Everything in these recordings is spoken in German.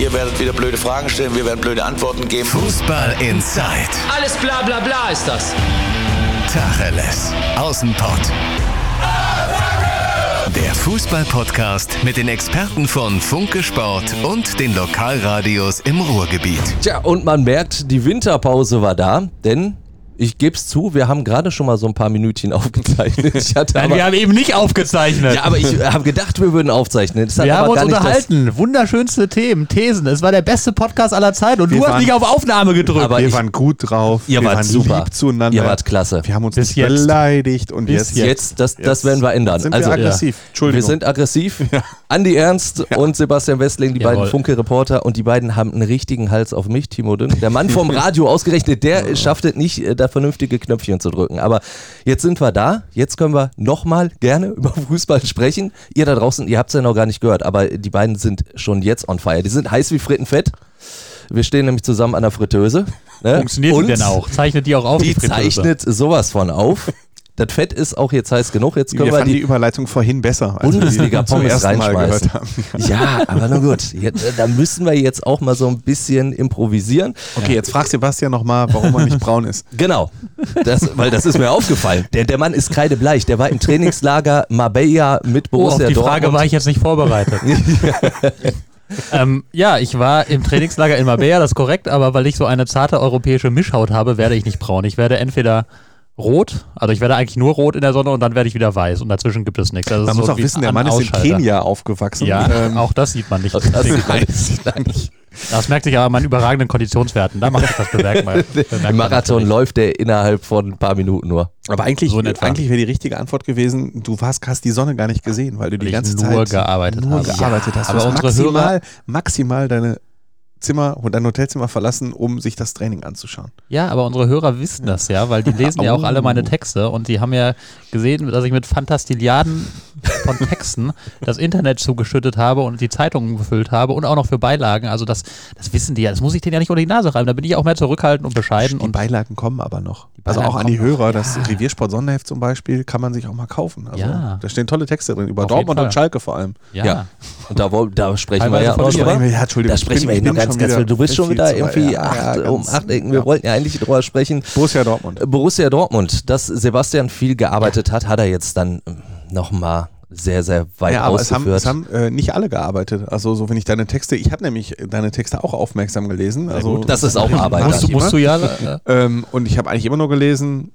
Ihr werdet wieder blöde Fragen stellen, wir werden blöde Antworten geben. Fußball Inside. Alles bla bla bla ist das. Tacheles. Außenpott. Der Fußball-Podcast mit den Experten von Funke Sport und den Lokalradios im Ruhrgebiet. Tja, und man merkt, die Winterpause war da, denn ich gebe es zu, wir haben gerade schon mal so ein paar Minütchen aufgezeichnet. Ich hatte Nein, aber, wir haben eben nicht aufgezeichnet. ja, aber ich habe gedacht, wir würden aufzeichnen. Das hat wir haben uns unterhalten. Wunderschönste Themen, Thesen. Es war der beste Podcast aller Zeiten und Wir du hast waren- nicht auf Aufnahme gedrückt. Aber wir ich- waren gut drauf. Ihr wir wart waren super. lieb zueinander. Ihr wart klasse. Wir haben uns Bis nicht jetzt. beleidigt und Bis jetzt, jetzt. Jetzt, das, das Jetzt werden wir ändern. sind also, wir aggressiv. Wir Entschuldigung. sind aggressiv. Andi Ernst und Sebastian Westling, die Jawohl. beiden Funke-Reporter, und die beiden haben einen richtigen Hals auf mich, Timo Dünn. Der Mann vom Radio ausgerechnet, der schafft es nicht, äh, da vernünftige Knöpfchen zu drücken. Aber jetzt sind wir da. Jetzt können wir nochmal gerne über Fußball sprechen. Ihr da draußen, ihr habt es ja noch gar nicht gehört, aber die beiden sind schon jetzt on fire. Die sind heiß wie Frittenfett. Wir stehen nämlich zusammen an der Fritteuse. Ne? Funktioniert Und die denn auch? Zeichnet die auch auf? Die Fritteuse? zeichnet sowas von auf. Das Fett ist auch jetzt heiß genug. Jetzt können wir wir, die, die Überleitung vorhin besser, als Bundesliga zum Pommes ersten Mal reinschmeißen. gehört haben. Ja, aber na gut. Jetzt, äh, da müssen wir jetzt auch mal so ein bisschen improvisieren. Okay, jetzt frag Sebastian nochmal, warum er nicht braun ist. Genau. Das, weil das ist mir aufgefallen. Der, der Mann ist kreidebleich. Der war im Trainingslager Marbella mit Oh, auf Borussia die Frage Dortmund. war ich jetzt nicht vorbereitet. ähm, ja, ich war im Trainingslager in Marbella, das ist korrekt, aber weil ich so eine zarte europäische Mischhaut habe, werde ich nicht braun. Ich werde entweder rot, also ich werde eigentlich nur rot in der Sonne und dann werde ich wieder weiß und dazwischen gibt es nichts. Das ist Man so muss auch wie wissen, der Mann ist in. Kenia aufgewachsen. Ja, Ähm, auch das sieht man nicht. Das sieht man nicht. Das merkt sich aber an meinen überragenden Konditionswerten. Da macht sich das bemerkbar. Im Marathon läuft der innerhalb von ein paar Minuten nur. Aber eigentlich, So eigentlich wäre die richtige Antwort gewesen, du warst, hast die Sonne gar nicht gesehen, weil du die Weil ich ganze nur Zeit gearbeitet nur habe. gearbeitet hast. Du aber hast unsere maximal, Hörer- maximal deine Zimmer und dein Hotelzimmer verlassen, um sich das Training anzuschauen. Ja, aber unsere Hörer wissen das ja, weil die lesen ja auch alle meine Texte und die haben ja gesehen, dass ich mit Fantastiliarden von Texten das Internet zugeschüttet habe und die Zeitungen gefüllt habe und auch noch für Beilagen. Also das, das wissen die ja. Das muss ich denen ja nicht unter die Nase reiben. Da bin ich auch mehr zurückhaltend und bescheiden. Die Und Beilagen kommen aber noch. Also auch an die kommen noch. Hörer, das Reviersport Sonderheft zum Beispiel, kann man sich auch mal kaufen. Also Ja. Da stehen tolle Texte drin, über Dortmund und Schalke vor allem. ja. Ja. Und da, wo- da sprechen Teilweise wir ja auch drüber. Ja, Entschuldigung, Da ich sprechen bin- wir ich noch bin ganz, ganz wieder viel. Du bist schon wieder irgendwie Ja, acht, ja, um acht. Wir ja. wollten ja eigentlich drüber sprechen. Borussia Dortmund. Borussia Dortmund, dass Sebastian viel gearbeitet hat, hat er jetzt dann nochmal sehr, sehr weit Ja, aber es haben, ausgeführt. es haben äh, nicht alle gearbeitet. Also so wenn ich deine Texte, ich habe nämlich deine Texte auch aufmerksam gelesen. Also Das ist auch Arbeit. musst, du, musst du ja. Äh, Ähm, und ich habe eigentlich immer nur gelesen,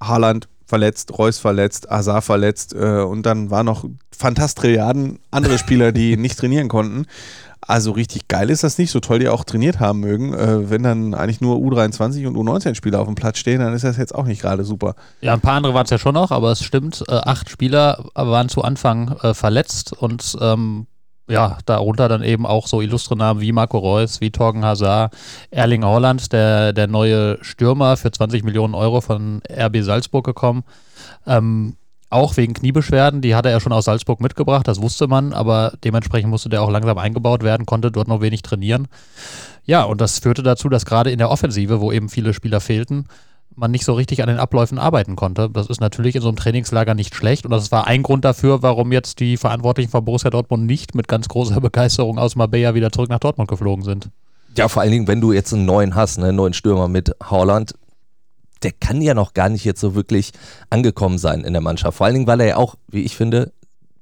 Haaland verletzt, Reus verletzt, Azar verletzt äh, und dann waren noch Fantastrilliarden andere Spieler, die nicht trainieren konnten. Also richtig geil ist das nicht, so toll die auch trainiert haben mögen. Äh, wenn dann eigentlich nur U23 und U19-Spieler auf dem Platz stehen, dann ist das jetzt auch nicht gerade super. ja, ein paar andere waren es ja schon noch, aber es stimmt. Äh, acht Spieler waren zu Anfang äh, verletzt und ähm, ja, darunter dann eben auch so illustre Namen wie Marco Reus, wie Torgen Hazard, Erling Haaland, der, der neue Stürmer für 20 Millionen Euro von RB Salzburg gekommen. Ähm, auch wegen Kniebeschwerden, die hatte er schon aus Salzburg mitgebracht, das wusste man, aber dementsprechend musste der auch langsam eingebaut werden, konnte dort noch wenig trainieren. Ja, und das führte dazu, dass gerade in der Offensive, wo eben viele Spieler fehlten, man nicht so richtig an den Abläufen arbeiten konnte. Das ist natürlich in so einem Trainingslager nicht schlecht und das war ein Grund dafür, warum jetzt die Verantwortlichen von Borussia Dortmund nicht mit ganz großer Begeisterung aus Marbella wieder zurück nach Dortmund geflogen sind. Ja, vor allen Dingen, wenn du jetzt einen neuen hast, ne, einen neuen Stürmer mit Haaland, der kann ja noch gar nicht jetzt so wirklich angekommen sein in der Mannschaft. Vor allen Dingen, weil er ja auch, wie ich finde,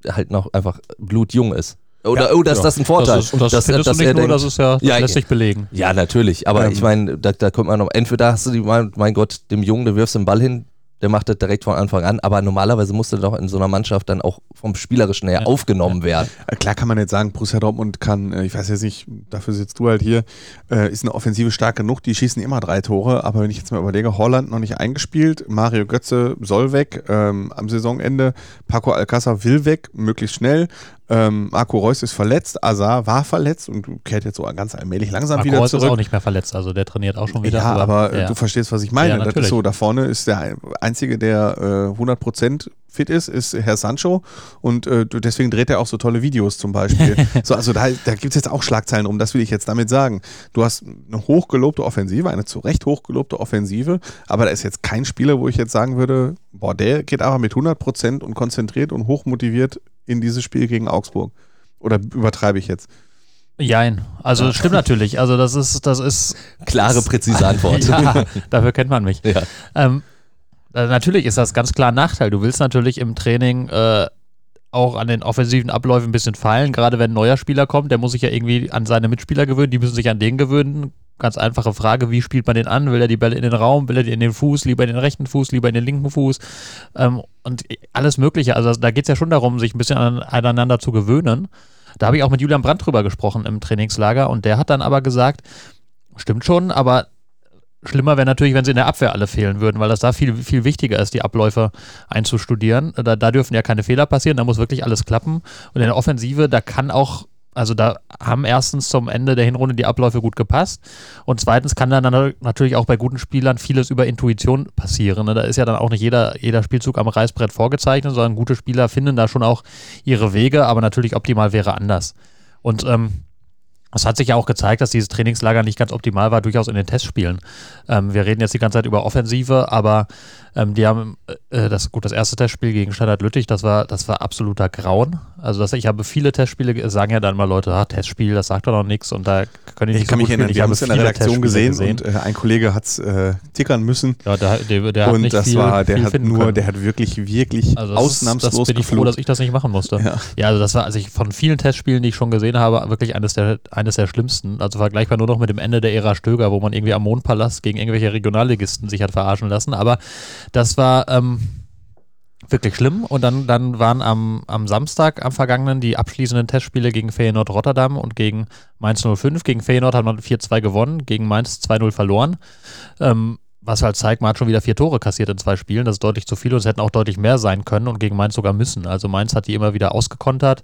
halt noch einfach blutjung ist. Oder, oh, dass Ja, das ein Vorteil. Das ist, und das dass, findest dass du nicht nur, denkt- das ist ja, das Ja, lässt sich belegen. Ja, natürlich. Aber Ähm. ich meine, da, da kommt man noch, entweder hast du die, mein, mein Gott, dem Jungen, du wirfst den Ball hin, der macht das direkt von Anfang an. Aber normalerweise musst du doch in so einer Mannschaft dann auch vom Spielerischen her Ja. aufgenommen werden. Klar kann man jetzt sagen, Borussia Dortmund kann, äh, ich weiß jetzt nicht, dafür sitzt du halt hier, äh, ist eine Offensive stark genug, die schießen immer drei Tore, aber wenn ich jetzt mal überlege, Holland noch nicht eingespielt, Mario Götze soll weg ähm, am Saisonende, Paco Alcázar will weg, möglichst schnell, ähm, Marco Reus ist verletzt, Azar war verletzt und kehrt jetzt so ganz allmählich langsam Marco wieder Reus zurück. ist auch nicht mehr verletzt, also der trainiert auch schon wieder. Ja, aber äh, ja. du verstehst, was ich meine. Ja, das natürlich. ist so, da vorne ist der Einzige, der äh, 100% fit ist, ist Herr Sancho und äh, deswegen dreht er auch so tolle Videos zum Beispiel. so, also da, da gibt es jetzt auch Schlagzeilen rum, das will ich jetzt damit sagen. Du hast eine hochgelobte Offensive, eine zu Recht hochgelobte Offensive, aber da ist jetzt kein Spieler, wo ich jetzt sagen würde, boah, der geht aber mit 100% und konzentriert und hochmotiviert in dieses Spiel gegen Augsburg. Oder übertreibe ich jetzt? Jein. Also das stimmt natürlich. Also das ist, das ist. Klare, präzise Antwort. ja, dafür kennt man mich. Ja. Ähm, äh, natürlich ist das ganz klar ein Nachteil. Du willst natürlich im Training äh, auch an den offensiven Abläufen ein bisschen feilen. Gerade wenn ein neuer Spieler kommt, der muss sich ja irgendwie an seine Mitspieler gewöhnen, die müssen sich an den gewöhnen. Ganz einfache Frage, wie spielt man den an? Will er die Bälle in den Raum? Will er die in den Fuß? Lieber in den rechten Fuß? Lieber in den linken Fuß? Ähm, und alles Mögliche. Also da geht es ja schon darum, sich ein bisschen an, aneinander zu gewöhnen. Da habe ich auch mit Julian Brandt drüber gesprochen im Trainingslager und der hat dann aber gesagt, stimmt schon, aber Schlimmer wäre natürlich, wenn sie in der Abwehr alle fehlen würden, weil das da viel, viel wichtiger ist, die Abläufe einzustudieren. Da, da dürfen ja keine Fehler passieren, da muss wirklich alles klappen. Und in der Offensive, da kann auch, also da haben erstens zum Ende der Hinrunde die Abläufe gut gepasst und zweitens kann dann natürlich auch bei guten Spielern vieles über Intuition passieren. Ne? Da ist ja dann auch nicht jeder, jeder Spielzug am Reißbrett vorgezeichnet, sondern gute Spieler finden da schon auch ihre Wege, aber natürlich optimal wäre anders. Und ähm, es hat sich ja auch gezeigt, dass dieses Trainingslager nicht ganz optimal war, durchaus in den Testspielen. Ähm, wir reden jetzt die ganze Zeit über Offensive, aber ähm, die haben äh, das gut das erste Testspiel gegen Standard Lüttich, das war das war absoluter Grauen. Also das, ich habe viele Testspiele sagen ja dann mal Leute, ah, Testspiel, das sagt doch noch nichts und da können die nicht Ich kann so mich gut erinnern, wir haben es in der Redaktion gesehen, gesehen. und äh, ein Kollege hat es äh, tickern müssen. ja, der, der, der hat und das viel, war, der hat nur, können. der hat wirklich, wirklich Also das ausnahmslos ist, das bin ich froh, dass ich das nicht machen musste. Ja. Ja, also das war, also ich von vielen Testspielen, die ich schon gesehen habe, wirklich eines der, eines der schlimmsten. Also vergleichbar nur noch mit dem Ende der Ära Stöger, wo man irgendwie am Mondpalast gegen irgendwelche Regionalligisten sich hat verarschen lassen. Aber das war ähm, wirklich schlimm. Und dann, dann waren am, am Samstag, am vergangenen, die abschließenden Testspiele gegen Feyenoord Rotterdam und gegen Mainz 05. Gegen Feyenoord hat man 4-2 gewonnen, gegen Mainz 2-0 verloren. Ähm, was halt zeigt, man hat schon wieder vier Tore kassiert in zwei Spielen. Das ist deutlich zu viel und es hätten auch deutlich mehr sein können und gegen Mainz sogar müssen. Also Mainz hat die immer wieder ausgekontert.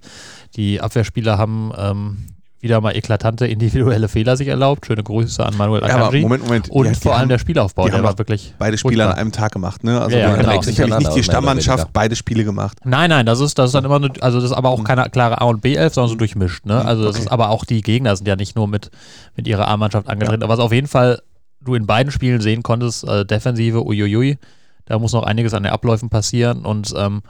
Die Abwehrspieler haben ähm, wieder mal eklatante individuelle Fehler sich erlaubt. Schöne Grüße an Manuel Ja, aber Akanji. Moment, Moment. Und Die- die vor allem haben- der Spielaufbau, die der haben war wirklich. Beide Spiele an einem Tag gemacht, ne? Also Ja, ja, wir genau. haben sicherlich nicht die Stammmannschaft beide Spiele gemacht. Nein, nein, das ist, das ist dann immer, nur, also das ist aber auch keine klare A- und B-11, sondern so durchmischt. Ne? Also das okay. ist aber auch die Gegner sind ja nicht nur mit, mit ihrer A-Mannschaft angetreten. Aber was auf jeden Fall du in beiden Spielen sehen konntest, äh, Defensive, uiuiui, da muss noch einiges an den Abläufen passieren und ähm,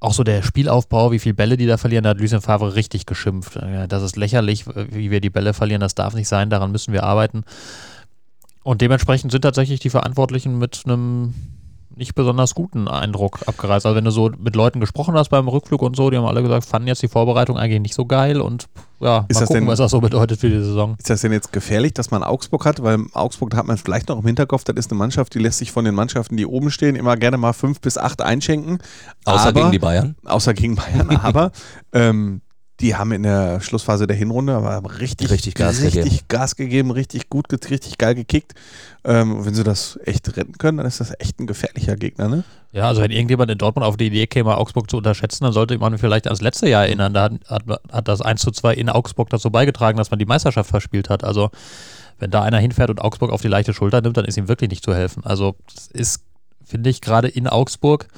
auch so der Spielaufbau, wie viele Bälle die da verlieren, da hat Lucien Favre richtig geschimpft. Das ist lächerlich, wie wir die Bälle verlieren, das darf nicht sein, daran müssen wir arbeiten. Und dementsprechend sind tatsächlich die Verantwortlichen mit einem nicht besonders guten Eindruck abgereist. Also wenn du so mit Leuten gesprochen hast beim Rückflug und so, die haben alle gesagt, fanden jetzt die Vorbereitung eigentlich nicht so geil und ja, Ist mal das gucken, denn- was das so bedeutet für die Saison. Ist das denn jetzt gefährlich, dass man Augsburg hat? Weil Augsburg hat man vielleicht noch im Hinterkopf, das ist eine Mannschaft, die lässt sich von den Mannschaften, die oben stehen, immer gerne mal fünf bis acht einschenken. Außer aber, gegen die Bayern. Außer gegen Bayern. aber ähm, die haben in der Schlussphase der Hinrunde aber richtig, Richtig Gas richtig gegeben. Gas gegeben, richtig gut, richtig geil gekickt. Ähm, wenn sie das echt retten können, dann ist das echt ein gefährlicher Gegner, ne? Ja, also wenn irgendjemand in Dortmund auf die Idee käme, Augsburg zu unterschätzen, dann sollte man vielleicht ans letzte Jahr erinnern. Da hat, hat, hat das 1 zu 2 in Augsburg dazu beigetragen, dass man die Meisterschaft verspielt hat. Also wenn da einer hinfährt und Augsburg auf die leichte Schulter nimmt, dann ist ihm wirklich nicht zu helfen. Also das ist, finde ich, gerade in Augsburg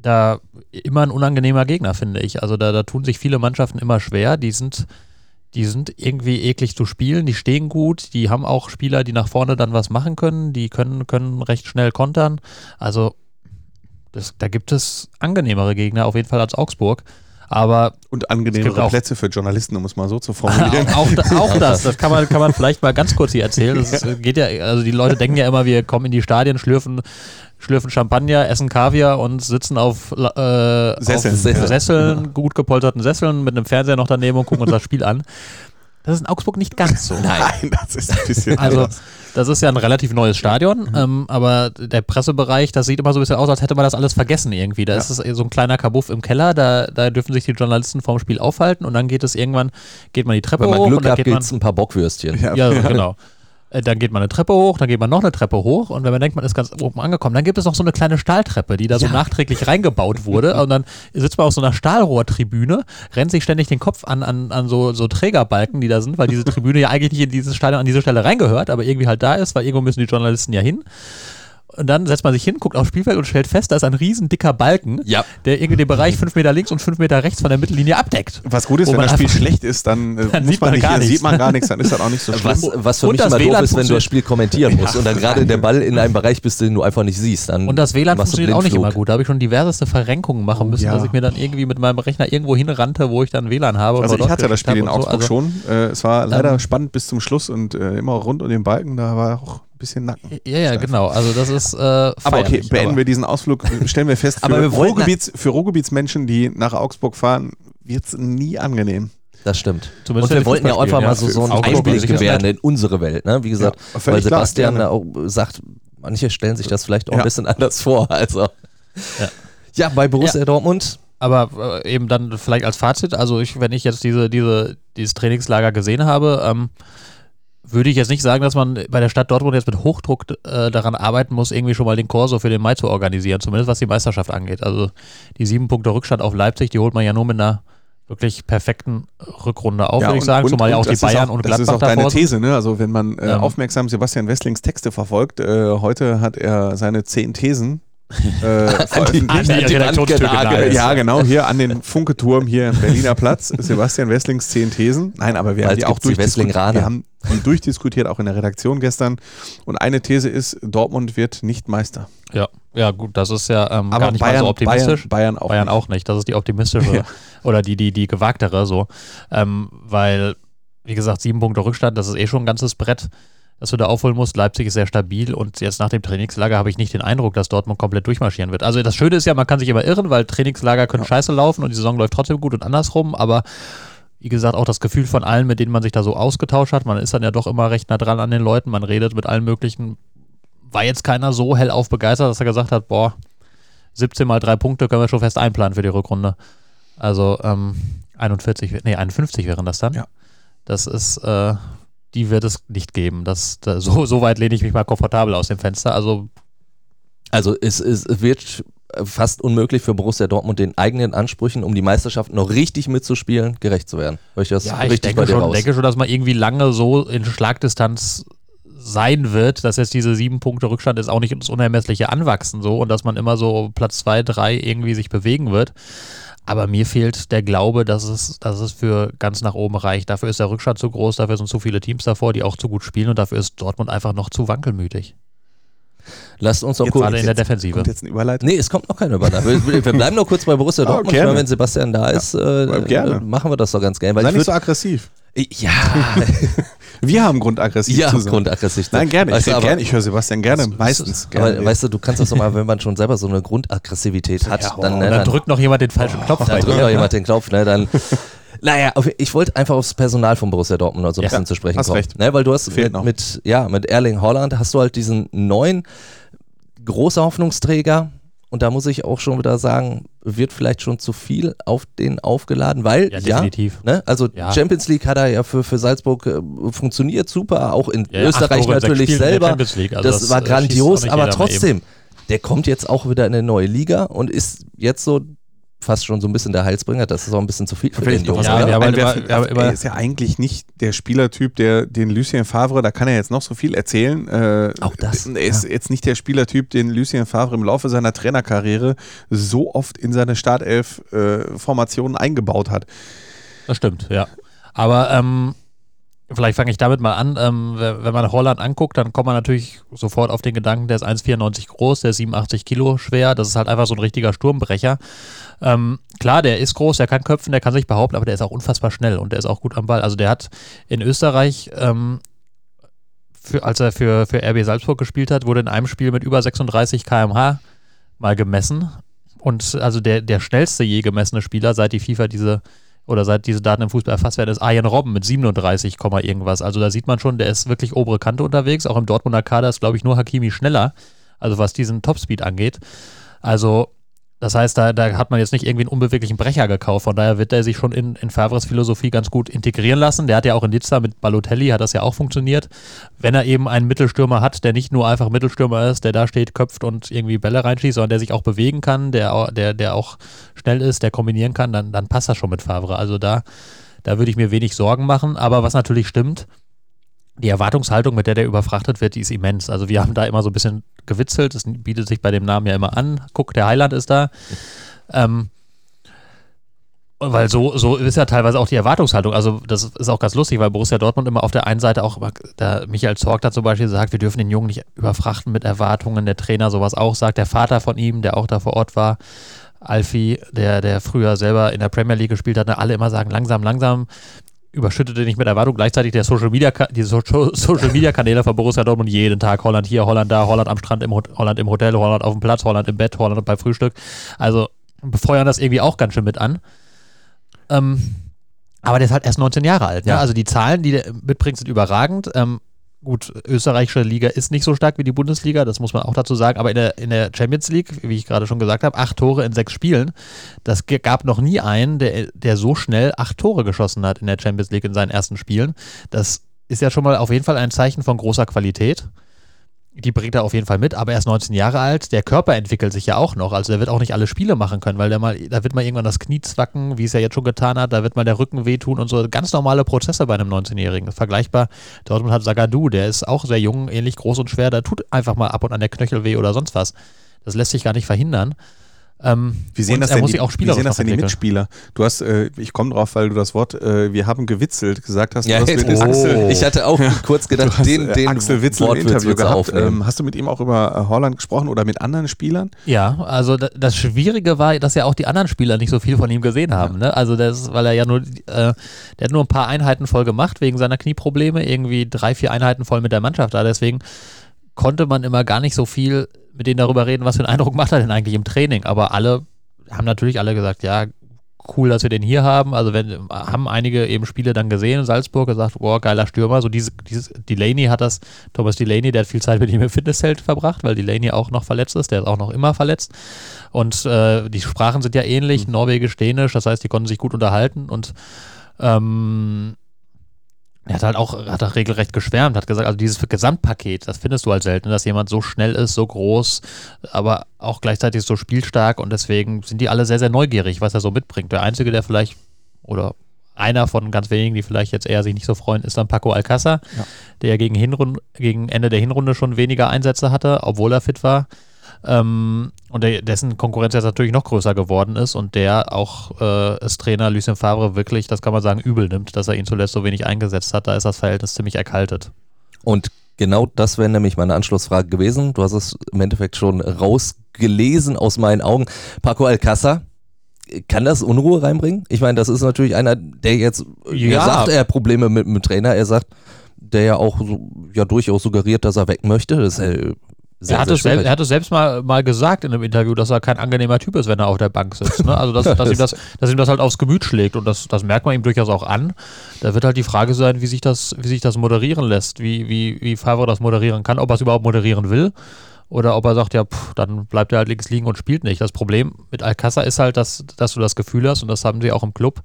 da immer ein unangenehmer Gegner, finde ich. Also da, da tun sich viele Mannschaften immer schwer. Die sind, die sind irgendwie eklig zu spielen, die stehen gut, die haben auch Spieler, die nach vorne dann was machen können, die können, können recht schnell kontern. Also das, da gibt es angenehmere Gegner, auf jeden Fall als Augsburg. Aber Und angenehmere auch- Plätze für Journalisten, um es mal so zu formulieren. auch, auch das, das kann man, kann man vielleicht mal ganz kurz hier erzählen. Das geht ja, also die Leute denken ja immer, wir kommen in die Stadien, schlürfen, schlürfen Champagner, essen Kaviar und sitzen auf, äh, Sesseln. auf Sesseln. Sesseln, gut gepolsterten Sesseln mit einem Fernseher noch daneben und gucken uns das Spiel an. Das ist in Augsburg nicht ganz so. Nein, das ist ein bisschen Also, anders. das ist ja ein relativ neues Stadion, ähm, aber der Pressebereich, das sieht immer so ein bisschen aus, als hätte man das alles vergessen irgendwie. Da ist es so ein kleiner Kabuff im Keller, da, da dürfen sich die Journalisten vorm Spiel aufhalten und dann geht es irgendwann, geht man die Treppe Wenn man hoch Glück und dann hat, geht gibt man, es ein paar Bockwürstchen. Ja. ja, genau. Äh, Dann geht man eine Treppe hoch, dann geht man noch eine Treppe hoch und wenn man denkt, man ist ganz oben angekommen, dann gibt es noch so eine kleine Stahltreppe, die da so nachträglich reingebaut wurde und dann sitzt man auf so einer Stahlrohrtribüne, rennt sich ständig den Kopf an, an, an so, so Trägerbalken, die da sind, weil diese Tribüne ja eigentlich nicht in dieses Stadion an diese Stelle reingehört, aber irgendwie halt da ist, weil irgendwo müssen die Journalisten ja hin. Und dann setzt man sich hin, guckt aufs Spielfeld und stellt fest, da ist ein riesen dicker Balken, Ja. der irgendwie den Bereich fünf Meter links und fünf Meter rechts von der Mittellinie abdeckt. Was gut ist, wenn man das Spiel schlecht ist, dann, äh, Dann sieht man man nicht, gar nichts. sieht man gar nichts, dann ist das auch nicht so schlimm. Was, was für Und mich immer doof WLAN ist, wenn du das Spiel kommentieren musst und dann gerade der Ball in einem Bereich bist, den du einfach nicht siehst. Dann Und das WLAN funktioniert auch nicht immer gut. Da habe ich schon diverseste Verrenkungen machen Oh, müssen, ja. dass ich mir dann irgendwie mit meinem Rechner irgendwo hinrannte, wo ich dann WLAN habe. und Also ich hatte das Spiel in Augsburg so. schon. Äh, es war leider Ähm, spannend bis zum Schluss und äh, immer rund um den Balken, da war auch bisschen Nacken. Ja, ja, genau. Also das ist äh, Aber okay, beenden aber- wir diesen Ausflug. Stellen wir fest, für, Aber wir Ruhrgebiets, für Ruhrgebietsmenschen, die nach Augsburg fahren, wird es nie angenehm. Das stimmt. Zumindest und wir wollten ja Fußball einfach mal spielen, so, so ja. einen Einblick gewähren in unsere Welt. Ne? Wie gesagt, Ja, weil klar, Sebastian gerne. auch sagt, manche stellen sich das vielleicht auch Ja. ein bisschen anders vor. Also. Ja. Ja, bei Borussia Dortmund. Aber äh, eben dann vielleicht als Fazit, also ich, wenn ich jetzt diese, diese, dieses Trainingslager gesehen habe, ähm, würde ich jetzt nicht sagen, dass man bei der Stadt Dortmund jetzt mit Hochdruck äh, daran arbeiten muss, irgendwie schon mal den Korso für den Mai zu organisieren, zumindest was die Meisterschaft angeht. Also die sieben Punkte Rückstand auf Leipzig, die holt man ja nur mit einer wirklich perfekten Rückrunde auf, Ja, würde ich sagen, und- zumal ja auch die das Bayern auch, und Das Gladbach ist auch deine sind. These, ne? Also wenn man äh, Ähm. aufmerksam Sebastian Wesslings Texte verfolgt, äh, heute hat er seine zehn Thesen äh, veröffentlicht. An die Redaktionstür genagelt. genagelt. Ja, genau, hier an den Funketurm hier im Berliner Platz. Sebastian Wesslings zehn Thesen. Nein, aber wir haben Bald die auch durchdiskutiert. Wir haben die durchdiskutiert, auch in der Redaktion gestern. Und eine These ist, Dortmund wird nicht Meister. Ja, ja, gut, das ist ja ähm, Aber gar nicht Bayern, mal so optimistisch. Bayern, Bayern auch. Bayern nicht. auch nicht. Das ist die optimistische Ja. oder die, die, die gewagtere so. Ähm, weil, wie gesagt, sieben Punkte Rückstand, das ist eh schon ein ganzes Brett, das du da aufholen musst. Leipzig ist sehr stabil und jetzt nach dem Trainingslager habe ich nicht den Eindruck, dass Dortmund komplett durchmarschieren wird. Also das Schöne ist ja, man kann sich immer irren, weil Trainingslager können scheiße laufen und die Saison läuft trotzdem gut und andersrum, aber wie gesagt, auch das Gefühl von allen, mit denen man sich da so ausgetauscht hat, man ist dann ja doch immer recht nah dran an den Leuten, man redet mit allen möglichen, war jetzt keiner so hellauf begeistert, dass er gesagt hat, boah, 17 mal drei Punkte können wir schon fest einplanen für die Rückrunde. Also ähm, 41, nee, 51 wären das dann. Ja. Das ist, äh, die wird es nicht geben. Das, da, so, so weit lehne ich mich mal komfortabel aus dem Fenster. Also Also es, es wird fast unmöglich für Borussia Dortmund den eigenen Ansprüchen, um die Meisterschaft noch richtig mitzuspielen, gerecht zu werden. Hör ich das ja, ich denke schon, denke schon, dass man irgendwie lange so in Schlagdistanz sein wird, dass jetzt diese sieben Punkte Rückstand ist auch nicht ins Unermessliche anwachsen so und dass man immer so Platz zwei, drei irgendwie sich bewegen wird. Aber mir fehlt der Glaube, dass es, dass es für ganz nach oben reicht. Dafür ist der Rückstand zu groß, dafür sind zu viele Teams davor, die auch zu gut spielen und dafür ist Dortmund einfach noch zu wankelmütig. Lasst uns noch Jetzt kurz. Gerade in der Defensive. Kommt jetzt eine Überleitung? Nee, es kommt noch keine Übernahme. Wir, wir bleiben noch kurz bei Borussia Ah, Dortmund. meine, wenn Sebastian da ist, äh, gerne. äh, machen wir das doch ganz gerne. Weil Sei ich nicht so aggressiv. ja, Wir haben Grund, aggressiv ja, zu sein. grundaggressiv. Nein, gerne. Weißt Ich, aber- gerne. ich höre Sebastian gerne. Meistens gerne. Aber weißt du, du kannst das doch mal, wenn man schon selber so eine Grundaggressivität hat, Ja, dann, wow. ne, Und dann dann, drückt noch jemand den falschen Knopf dann drückt doch jemand den Knopf, ne, dann. Naja, ich wollte einfach aufs Personal von Borussia Dortmund noch so ein Ja, bisschen zu sprechen hast kommen. recht. Ne, weil du hast Fehlt mit, noch. mit, ja, mit Erling Holland hast du halt diesen neuen großer Hoffnungsträger und da muss ich auch schon wieder sagen, wird vielleicht schon zu viel auf den aufgeladen, weil Ja, ja, definitiv. ne, also Ja. Champions League hat er ja für, für Salzburg äh, funktioniert super, auch in Ja, ja, Österreich natürlich selber. Also das, das, war äh, grandios, aber trotzdem, der kommt jetzt auch wieder in eine neue Liga und ist jetzt so fast schon so ein bisschen der Heilsbringer. Das ist auch ein bisschen zu viel für den was Ja, einwerfen? immer- wir haben er ist ja eigentlich nicht der Spielertyp, der den Lucien Favre, da kann er jetzt noch so viel erzählen. Äh, Auch das, Er ist jetzt nicht der Spielertyp, den Lucien Favre im Laufe seiner Trainerkarriere so oft in seine Startelf-Formationen eingebaut hat. Das stimmt, ja. Aber ähm, vielleicht fange ich damit mal an. Ähm, wenn man Holland anguckt, dann kommt man natürlich sofort auf den Gedanken, der ist 1,94 groß, der ist 87 Kilo schwer. Das ist halt einfach so ein richtiger Sturmbrecher. Ähm, klar, der ist groß, der kann köpfen, der kann sich behaupten, aber der ist auch unfassbar schnell und der ist auch gut am Ball. Also der hat in Österreich, ähm, für, als er für, für RB Salzburg gespielt hat, wurde in einem Spiel mit über 36 km/h mal gemessen. Und also der, der schnellste je gemessene Spieler, seit die FIFA diese oder seit diese Daten im Fußball erfasst werden, ist Arjen Robben mit 37, Komma irgendwas. Also da sieht man schon, der ist wirklich obere Kante unterwegs. Auch im Dortmunder Kader ist, glaube ich, nur Hakimi schneller, also was diesen Topspeed angeht. Also das heißt, da, da hat man jetzt nicht irgendwie einen unbeweglichen Brecher gekauft. Von daher wird er sich schon in, in Favres Philosophie ganz gut integrieren lassen. Der hat ja auch in Nizza mit Balotelli, hat das ja auch funktioniert. Wenn er eben einen Mittelstürmer hat, der nicht nur einfach Mittelstürmer ist, der da steht, köpft und irgendwie Bälle reinschießt, sondern der sich auch bewegen kann, der, der, der auch schnell ist, der kombinieren kann, dann, dann passt das schon mit Favre. Also da, da würde ich mir wenig Sorgen machen. Aber was natürlich stimmt, die Erwartungshaltung, mit der der überfrachtet wird, die ist immens. Also wir haben da immer so ein bisschen gewitzelt, es bietet sich bei dem Namen ja immer an. Guck, der Heiland ist da. Ähm, weil so, so ist ja teilweise auch die Erwartungshaltung. Also, das ist auch ganz lustig, weil Borussia Dortmund immer auf der einen Seite auch der Michael Zorg da zum Beispiel sagt, wir dürfen den Jungen nicht überfrachten mit Erwartungen. Der Trainer sowas auch sagt, der Vater von ihm, der auch da vor Ort war, Alfie, der, der früher selber in der Premier League gespielt hat, alle immer sagen, langsam, langsam, überschüttete nicht mit Erwartung. Gleichzeitig der Social Media, die Social Media Kanäle von Borussia Dortmund jeden Tag Holland hier, Holland da, Holland am Strand, im Holland im Hotel, Holland auf dem Platz, Holland im Bett, Holland beim Frühstück. Also befeuern das irgendwie auch ganz schön mit an. Ähm, aber der ist halt erst 19 Jahre alt. Ne? Ja. Also die Zahlen, die der mitbringt, sind überragend. Ähm, gut, österreichische Liga ist nicht so stark wie die Bundesliga, das muss man auch dazu sagen. Aber in der, in der Champions League, wie ich gerade schon gesagt habe, acht Tore in sechs Spielen. Das gab noch nie einen, der, der so schnell acht Tore geschossen hat in der Champions League in seinen ersten Spielen. Das ist ja schon mal auf jeden Fall ein Zeichen von großer Qualität die bringt er auf jeden Fall mit, aber er ist 19 Jahre alt. Der Körper entwickelt sich ja auch noch. Also der wird auch nicht alle Spiele machen können, weil der mal, da wird mal irgendwann das Knie zwacken, wie es ja jetzt schon getan hat. Da wird mal der Rücken wehtun und so. Ganz normale Prozesse bei einem 19-Jährigen. Vergleichbar, Dortmund hat Sagadu, der ist auch sehr jung, ähnlich groß und schwer. Da tut einfach mal ab und an der Knöchel weh oder sonst was. Das lässt sich gar nicht verhindern. Ähm, wie sehen das denn, die, auch wie sehen das denn die Mitspieler? Du hast, äh, ich komme drauf, weil du das Wort, äh, wir haben gewitzelt, gesagt hast. Ja, du hast oh. Axel, ich hatte auch kurz gedacht, hast, den, äh, den Axel Witzel im Interview gehabt. Ähm, hast du mit ihm auch über äh, Holland gesprochen oder mit anderen Spielern? Ja, also das Schwierige war, dass ja auch die anderen Spieler nicht so viel von ihm gesehen haben. Ne? Also das, weil er ja nur, äh, der hat nur ein paar Einheiten voll gemacht wegen seiner Knieprobleme, irgendwie drei, vier Einheiten voll mit der Mannschaft da. Deswegen konnte man immer gar nicht so viel mit denen darüber reden, was für einen Eindruck macht er denn eigentlich im Training. Aber alle haben natürlich alle gesagt, ja, cool, dass wir den hier haben. Also wenn, haben einige eben Spiele dann gesehen in Salzburg, gesagt, boah, geiler Stürmer. So diese, dieses, Delaney hat das, Thomas Delaney, der hat viel Zeit mit ihm im Fitnesszelt verbracht, weil Delaney auch noch verletzt ist, der ist auch noch immer verletzt. Und äh, die Sprachen sind ja ähnlich, mhm. Norwegisch, Dänisch, das heißt, die konnten sich gut unterhalten und ähm, er hat halt auch, hat auch regelrecht geschwärmt, hat gesagt, also dieses Gesamtpaket, das findest du halt selten, dass jemand so schnell ist, so groß, aber auch gleichzeitig so spielstark und deswegen sind die alle sehr, sehr neugierig, was er so mitbringt. Der Einzige, der vielleicht, oder einer von ganz wenigen, die vielleicht jetzt eher sich nicht so freuen, ist dann Paco Alcázar, ja. der gegen, gegen Ende der Hinrunde schon weniger Einsätze hatte, obwohl er fit war. Ähm, und der, dessen Konkurrenz jetzt natürlich noch größer geworden ist und der auch äh, als Trainer Lucien Favre wirklich, das kann man sagen, übel nimmt, dass er ihn zuletzt so wenig eingesetzt hat. Da ist das Verhältnis ziemlich erkaltet. Und genau das wäre nämlich meine Anschlussfrage gewesen. Du hast es im Endeffekt schon rausgelesen aus meinen Augen. Paco Alcázar, kann das Unruhe reinbringen? Ich meine, das ist natürlich einer, der jetzt ja. sagt, er hat Probleme mit dem Trainer. Er sagt, der ja auch ja durchaus suggeriert, dass er weg möchte. Das ist äh, sehr, er, hat es selbst, er hat es selbst mal, mal gesagt in einem Interview, dass er kein angenehmer Typ ist, wenn er auf der Bank sitzt. Ne? Also, dass, dass, ihm das, dass ihm das halt aufs Gemüt schlägt und das, das merkt man ihm durchaus auch an. Da wird halt die Frage sein, wie sich das, wie sich das moderieren lässt, wie, wie, wie Favre das moderieren kann, ob er es überhaupt moderieren will oder ob er sagt, ja, pff, dann bleibt er halt links liegen und spielt nicht. Das Problem mit Alcázar ist halt, dass, dass du das Gefühl hast, und das haben sie auch im Club,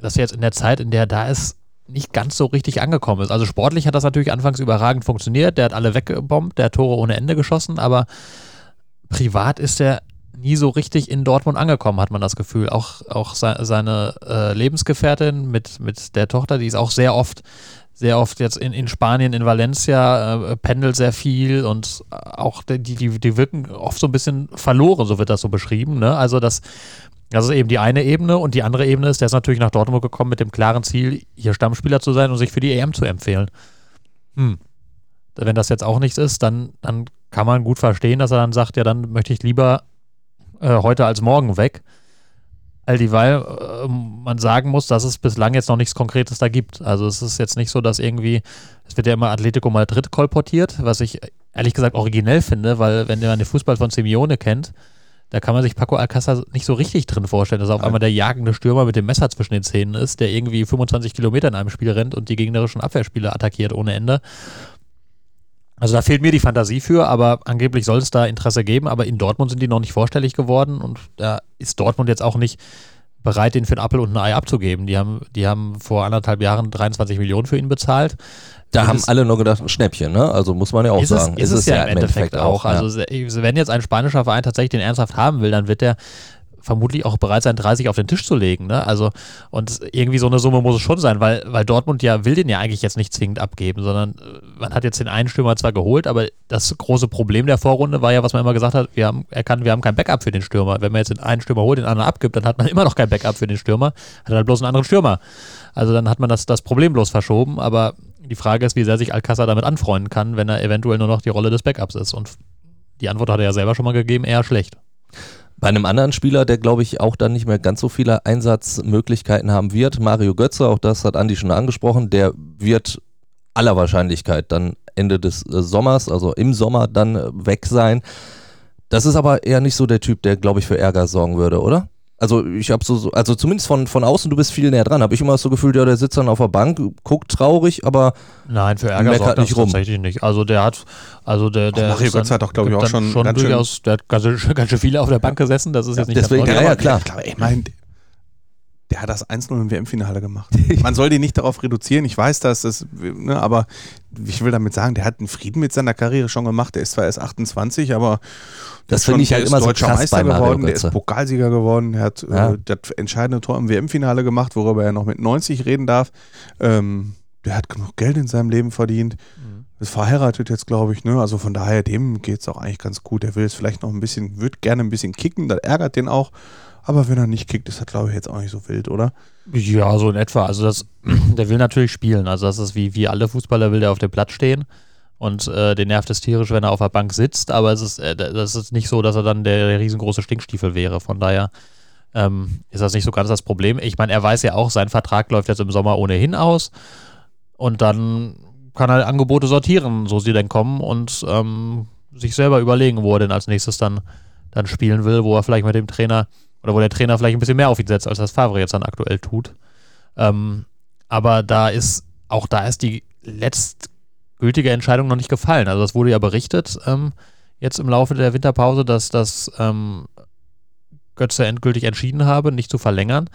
dass er jetzt in der Zeit, in der er da ist, nicht ganz so richtig angekommen ist. Also sportlich hat das natürlich anfangs überragend funktioniert. Der hat alle weggebombt, der hat Tore ohne Ende geschossen, aber privat ist er nie so richtig in Dortmund angekommen, hat man das Gefühl. Auch, auch seine äh, Lebensgefährtin mit, mit der Tochter, die ist auch sehr oft, sehr oft jetzt in, in Spanien, in Valencia, äh, pendelt sehr viel und auch die, die, die wirken oft so ein bisschen verloren, so wird das so beschrieben. Ne? Also das das ist eben die eine Ebene und die andere Ebene ist, der ist natürlich nach Dortmund gekommen mit dem klaren Ziel, hier Stammspieler zu sein und sich für die EM zu empfehlen. Hm. Wenn das jetzt auch nichts ist, dann, dann kann man gut verstehen, dass er dann sagt, ja, dann möchte ich lieber äh, heute als morgen weg. All dieweil äh, man sagen muss, dass es bislang jetzt noch nichts Konkretes da gibt. Also es ist jetzt nicht so, dass irgendwie, es wird ja immer Atletico Madrid kolportiert, was ich ehrlich gesagt originell finde, weil wenn man den Fußball von Simeone kennt, da kann man sich Paco Alcázar nicht so richtig drin vorstellen, dass er auf einmal der jagende Stürmer mit dem Messer zwischen den Zähnen ist, der irgendwie 25 Kilometer in einem Spiel rennt und die gegnerischen Abwehrspieler attackiert ohne Ende. Also da fehlt mir die Fantasie für, aber angeblich soll es da Interesse geben, aber in Dortmund sind die noch nicht vorstellig geworden und da ist Dortmund jetzt auch nicht bereit, den für einen Apfel und ein Ei abzugeben. Die haben, die haben vor anderthalb Jahren 23 Millionen für ihn bezahlt. Da haben alle nur gedacht, ein Schnäppchen, ne? Also muss man ja auch ist sagen. Es, ist, ist es ja, im Endeffekt, Endeffekt auch. auch. Also wenn jetzt ein spanischer Verein tatsächlich den ernsthaft haben will, dann wird der vermutlich auch bereit sein, 30 auf den Tisch zu legen. Ne? Also, und irgendwie so eine Summe muss es schon sein, weil, weil Dortmund ja will den ja eigentlich jetzt nicht zwingend abgeben, sondern äh, man hat jetzt den einen Stürmer zwar geholt, aber das große Problem der Vorrunde war ja, was man immer gesagt hat, wir haben erkannt, wir haben kein Backup für den Stürmer. Wenn man jetzt den einen Stürmer holt, den anderen abgibt, dann hat man immer noch kein Backup für den Stürmer, hat halt bloß einen anderen Stürmer. Also dann hat man das, das Problem bloß verschoben, aber die Frage ist, wie sehr sich Alcázar damit anfreunden kann, wenn er eventuell nur noch die Rolle des Backups ist. Und die Antwort hat er ja selber schon mal gegeben, eher schlecht. Bei einem anderen Spieler, der glaube ich auch dann nicht mehr ganz so viele Einsatzmöglichkeiten haben wird, Mario Götze, auch das hat Andi schon angesprochen, der wird aller Wahrscheinlichkeit dann Ende des äh, Sommers, also im Sommer dann äh, weg sein. Das ist aber eher nicht so der Typ, der glaube ich für Ärger sorgen würde, oder? Also ich habe so, also zumindest von, von außen, du bist viel näher dran, habe ich immer so gefühlt, ja, der sitzt dann auf der Bank, guckt traurig, aber Nein, für Ärger sorgt das nicht rum. tatsächlich nicht. Also der hat, also der, der Mario ist dann- Götze hat doch, glaub ich, auch schon schon ganz schön- durchaus, der hat ganz, schön- ganz schön viele auf der Bank gesessen, das ist jetzt nicht deswegen- der ja, ja, klar. Ich glaube, ich meine, der hat das 1-0 im WM-Finale gemacht. Man soll den nicht darauf reduzieren, ich weiß das, das ne, aber ich will damit sagen, der hat einen Frieden mit seiner Karriere schon gemacht. Der ist zwar erst 28, aber Das ist finde ich der halt immer so deutscher krass Meister geworden, der ist Pokalsieger geworden, er hat Ja. äh, das entscheidende Tor im WM-Finale gemacht, worüber er noch mit 90 reden darf. Ähm, der hat genug Geld in seinem Leben verdient. Mhm. Ist verheiratet jetzt, glaube ich, ne? Also von daher, dem geht es auch eigentlich ganz gut. Er will es vielleicht noch ein bisschen, wird gerne ein bisschen kicken, das ärgert den auch. Aber wenn er nicht kickt, ist das, glaube ich, jetzt auch nicht so wild, oder? Ja, so in etwa. Also das, der will natürlich spielen. Also das ist wie, wie alle Fußballer will der auf dem Platz stehen. Und äh, den nervt es tierisch, wenn er auf der Bank sitzt, aber es ist, äh, das ist nicht so, dass er dann der, der riesengroße Stinkstiefel wäre. Von daher ähm, ist das nicht so ganz das Problem. Ich meine, er weiß ja auch, sein Vertrag läuft jetzt im Sommer ohnehin aus. Und dann kann er Angebote sortieren, so sie denn kommen, und ähm, sich selber überlegen, wo er denn als nächstes dann, dann spielen will, wo er vielleicht mit dem Trainer oder wo der Trainer vielleicht ein bisschen mehr auf ihn setzt, als das Favre jetzt dann aktuell tut. Ähm, aber da ist, auch da ist die letztgültige Entscheidung noch nicht gefallen. Also das wurde ja berichtet ähm, jetzt im Laufe der Winterpause, dass das ähm, Götze endgültig entschieden habe, nicht zu verlängern.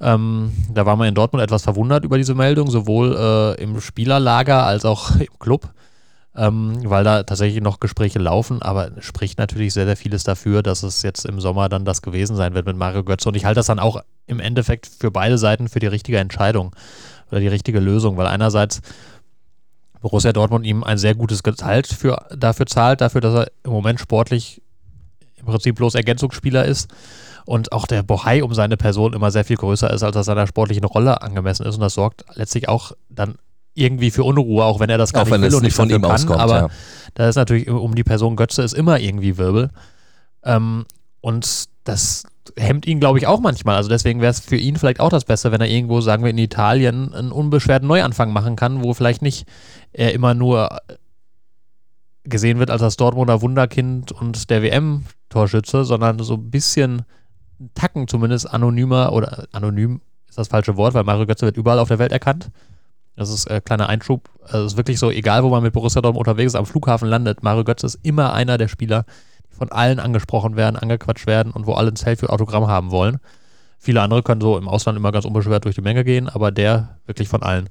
Ähm, da war man in Dortmund etwas verwundert über diese Meldung, sowohl äh, im Spielerlager als auch im Club, ähm, weil da tatsächlich noch Gespräche laufen, aber spricht natürlich sehr, sehr vieles dafür, dass es jetzt im Sommer dann das gewesen sein wird mit Mario Götze. Und ich halte das dann auch im Endeffekt für beide Seiten für die richtige Entscheidung oder die richtige Lösung, weil einerseits Borussia Dortmund ihm ein sehr gutes Gehalt für, dafür zahlt, dafür, dass er im Moment sportlich im Prinzip bloß Ergänzungsspieler ist und auch der Bohai um seine Person immer sehr viel größer ist, als er seiner sportlichen Rolle angemessen ist und das sorgt letztlich auch dann irgendwie für Unruhe, auch wenn er das gar Auch nicht wenn will es und nicht von ihm kann, auskommt, aber ja. da ist natürlich um die Person Götze ist immer irgendwie Wirbel ähm, und das hemmt ihn, glaube ich, auch manchmal. Also deswegen wäre es für ihn vielleicht auch das Beste, wenn er irgendwo, sagen wir, in Italien einen unbeschwerten Neuanfang machen kann, wo vielleicht nicht er immer nur gesehen wird als das Dortmunder Wunderkind und der WM-Torschütze, sondern so ein bisschen Tacken zumindest anonymer oder anonym ist das falsche Wort, weil Mario Götze wird überall auf der Welt erkannt. Das ist äh, kleiner Einschub. Also es ist wirklich so, egal wo man mit Borussia Dortmund unterwegs ist, am Flughafen landet, Mario Götze ist immer einer der Spieler, die von allen angesprochen werden, angequatscht werden und wo alle ein Selfie-Autogramm haben wollen. Viele andere können so im Ausland immer ganz unbeschwert durch die Menge gehen, aber der wirklich von allen.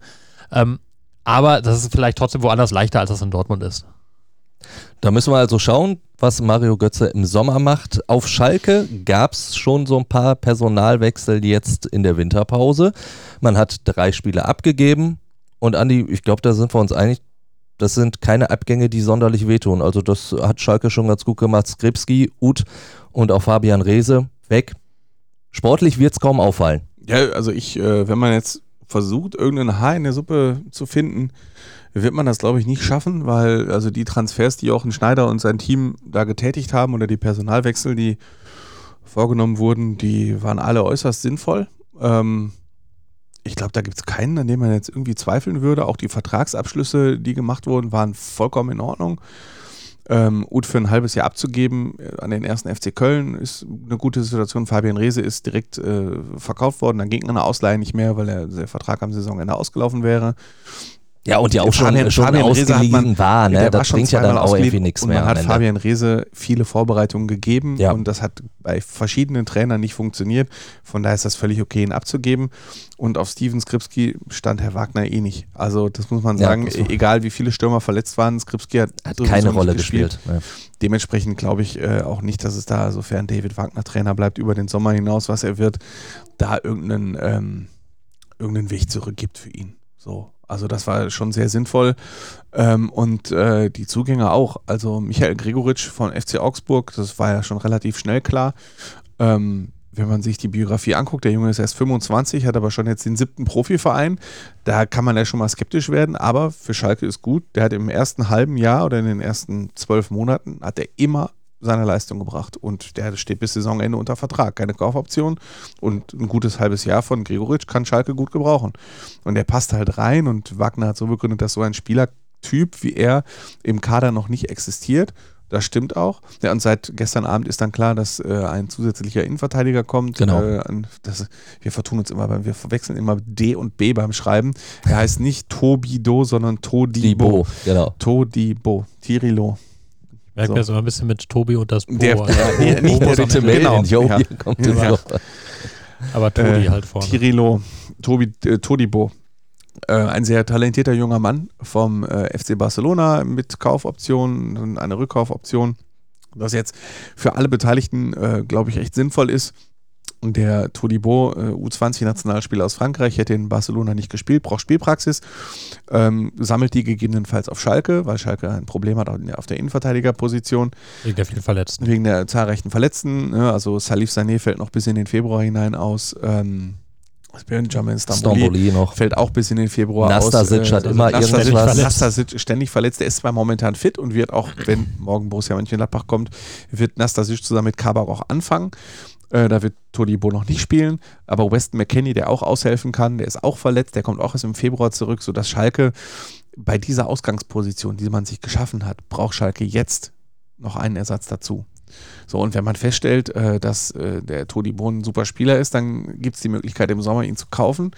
Ähm, aber das ist vielleicht trotzdem woanders leichter, als das in Dortmund ist. Da müssen wir also schauen, was Mario Götze im Sommer macht. Auf Schalke gab es schon so ein paar Personalwechsel jetzt in der Winterpause. Man hat drei Spiele abgegeben und Andi, ich glaube, da sind wir uns einig, das sind keine Abgänge, die sonderlich wehtun. Also das hat Schalke schon ganz gut gemacht. Skripski, Uth und auch Fabian Reese weg. Sportlich wird es kaum auffallen. Ja, also ich, äh, wenn man jetzt versucht, irgendein Haar in der Suppe zu finden, wird man das, glaube ich, nicht schaffen, weil also die Transfers, die Jochen Schneider und sein Team da getätigt haben oder die Personalwechsel, die vorgenommen wurden, die waren alle äußerst sinnvoll. Ähm, ich glaube, da gibt es keinen, an dem man jetzt irgendwie zweifeln würde. Auch die Vertragsabschlüsse, die gemacht wurden, waren vollkommen in Ordnung. Ähm, Uth für ein halbes Jahr abzugeben äh, an den ersten FC Köln ist eine gute Situation. Fabian Reese ist direkt äh, verkauft worden, dann ging eine Ausleihe nicht mehr, weil der, der Vertrag am Saisonende ausgelaufen wäre. Ja, und ja auch schon, Fabian- schon Fabian ausgeliehen war, ne? Das bringt ja dann auch irgendwie nichts und mehr. Man hat. Fabian Reese viele Vorbereitungen gegeben Ja. und das hat bei verschiedenen Trainern nicht funktioniert. Von daher ist das völlig okay, ihn abzugeben. Und auf Steven Skripski stand Herr Wagner eh nicht. Also das muss man Ja, sagen, muss man- egal wie viele Stürmer verletzt waren, Skripski hat, Hat keine Rolle gespielt. ne. Dementsprechend glaube ich äh, auch nicht, dass es da, sofern David Wagner Trainer bleibt, über den Sommer hinaus, was er wird, da irgendeinen, ähm, irgendeinen Weg zurück gibt für ihn. So. Also das war schon sehr sinnvoll. Ähm, und äh, die Zugänge auch. Also Michael Gregoritsch von FC Augsburg, das war ja schon relativ schnell klar. Ähm, wenn man sich die Biografie anguckt, der Junge ist erst 25, hat aber schon jetzt den siebten Profiverein. Da kann man ja schon mal skeptisch werden, aber für Schalke ist gut. Der hat im ersten halben Jahr oder in den ersten zwölf Monaten hat er immer seine Leistung gebracht und der steht bis Saisonende unter Vertrag, keine Kaufoption und ein gutes halbes Jahr von Gregoritsch kann Schalke gut gebrauchen und der passt halt rein und Wagner hat so begründet, dass so ein Spielertyp wie er im Kader noch nicht existiert. Das stimmt auch. Ja, und seit gestern Abend ist dann klar, dass äh, ein zusätzlicher Innenverteidiger kommt. Genau. Äh, das, wir vertun uns immer, beim, wir verwechseln immer D und B beim Schreiben. Er heißt nicht Tobido, sondern Todibo. Dibo, genau. Todibo. Tirilo. Merkt So. mir so ein bisschen mit Tobi und das Bo. Der- also, Bo nicht der- bitte melden. Jo, ja. hier kommt Ja. so. Aber Tobi Äh, halt vorne. Tirilo, Tobi, äh, Todibo. Äh, ein sehr talentierter junger Mann vom äh, FC Barcelona mit Kaufoption und eine Rückkaufoption, was jetzt für alle Beteiligten, äh, glaube ich, echt sinnvoll ist. Der Todibo, äh, U20-Nationalspieler aus Frankreich, hätte in Barcelona nicht gespielt, braucht Spielpraxis, ähm, sammelt die gegebenenfalls auf Schalke, weil Schalke ein Problem hat auf der Innenverteidigerposition Wegen der vielen Verletzten. wegen der zahlreichen Verletzten. Ne? Also Salif Sané fällt noch bis in den Februar hinein aus. Ähm, Benjamin Stamboli Stamboli noch. fällt auch bis in den Februar Nastasic aus. hat immer Nastasic, irgendetwas. verletzt. Nastasic ständig verletzt. Der ist zwar momentan fit und wird auch, wenn morgen Borussia Mönchengladbach kommt, wird Nastasic zusammen mit Kabak auch anfangen. Äh, da wird Todibo noch nicht spielen. Aber Weston McKenney, der auch aushelfen kann, der ist auch verletzt. Der kommt auch erst im Februar zurück, sodass Schalke bei dieser Ausgangsposition, die man sich geschaffen hat, braucht Schalke jetzt noch einen Ersatz dazu. So, und wenn man feststellt, äh, dass äh, der Todibo ein super Spieler ist, dann gibt es die Möglichkeit im Sommer ihn zu kaufen.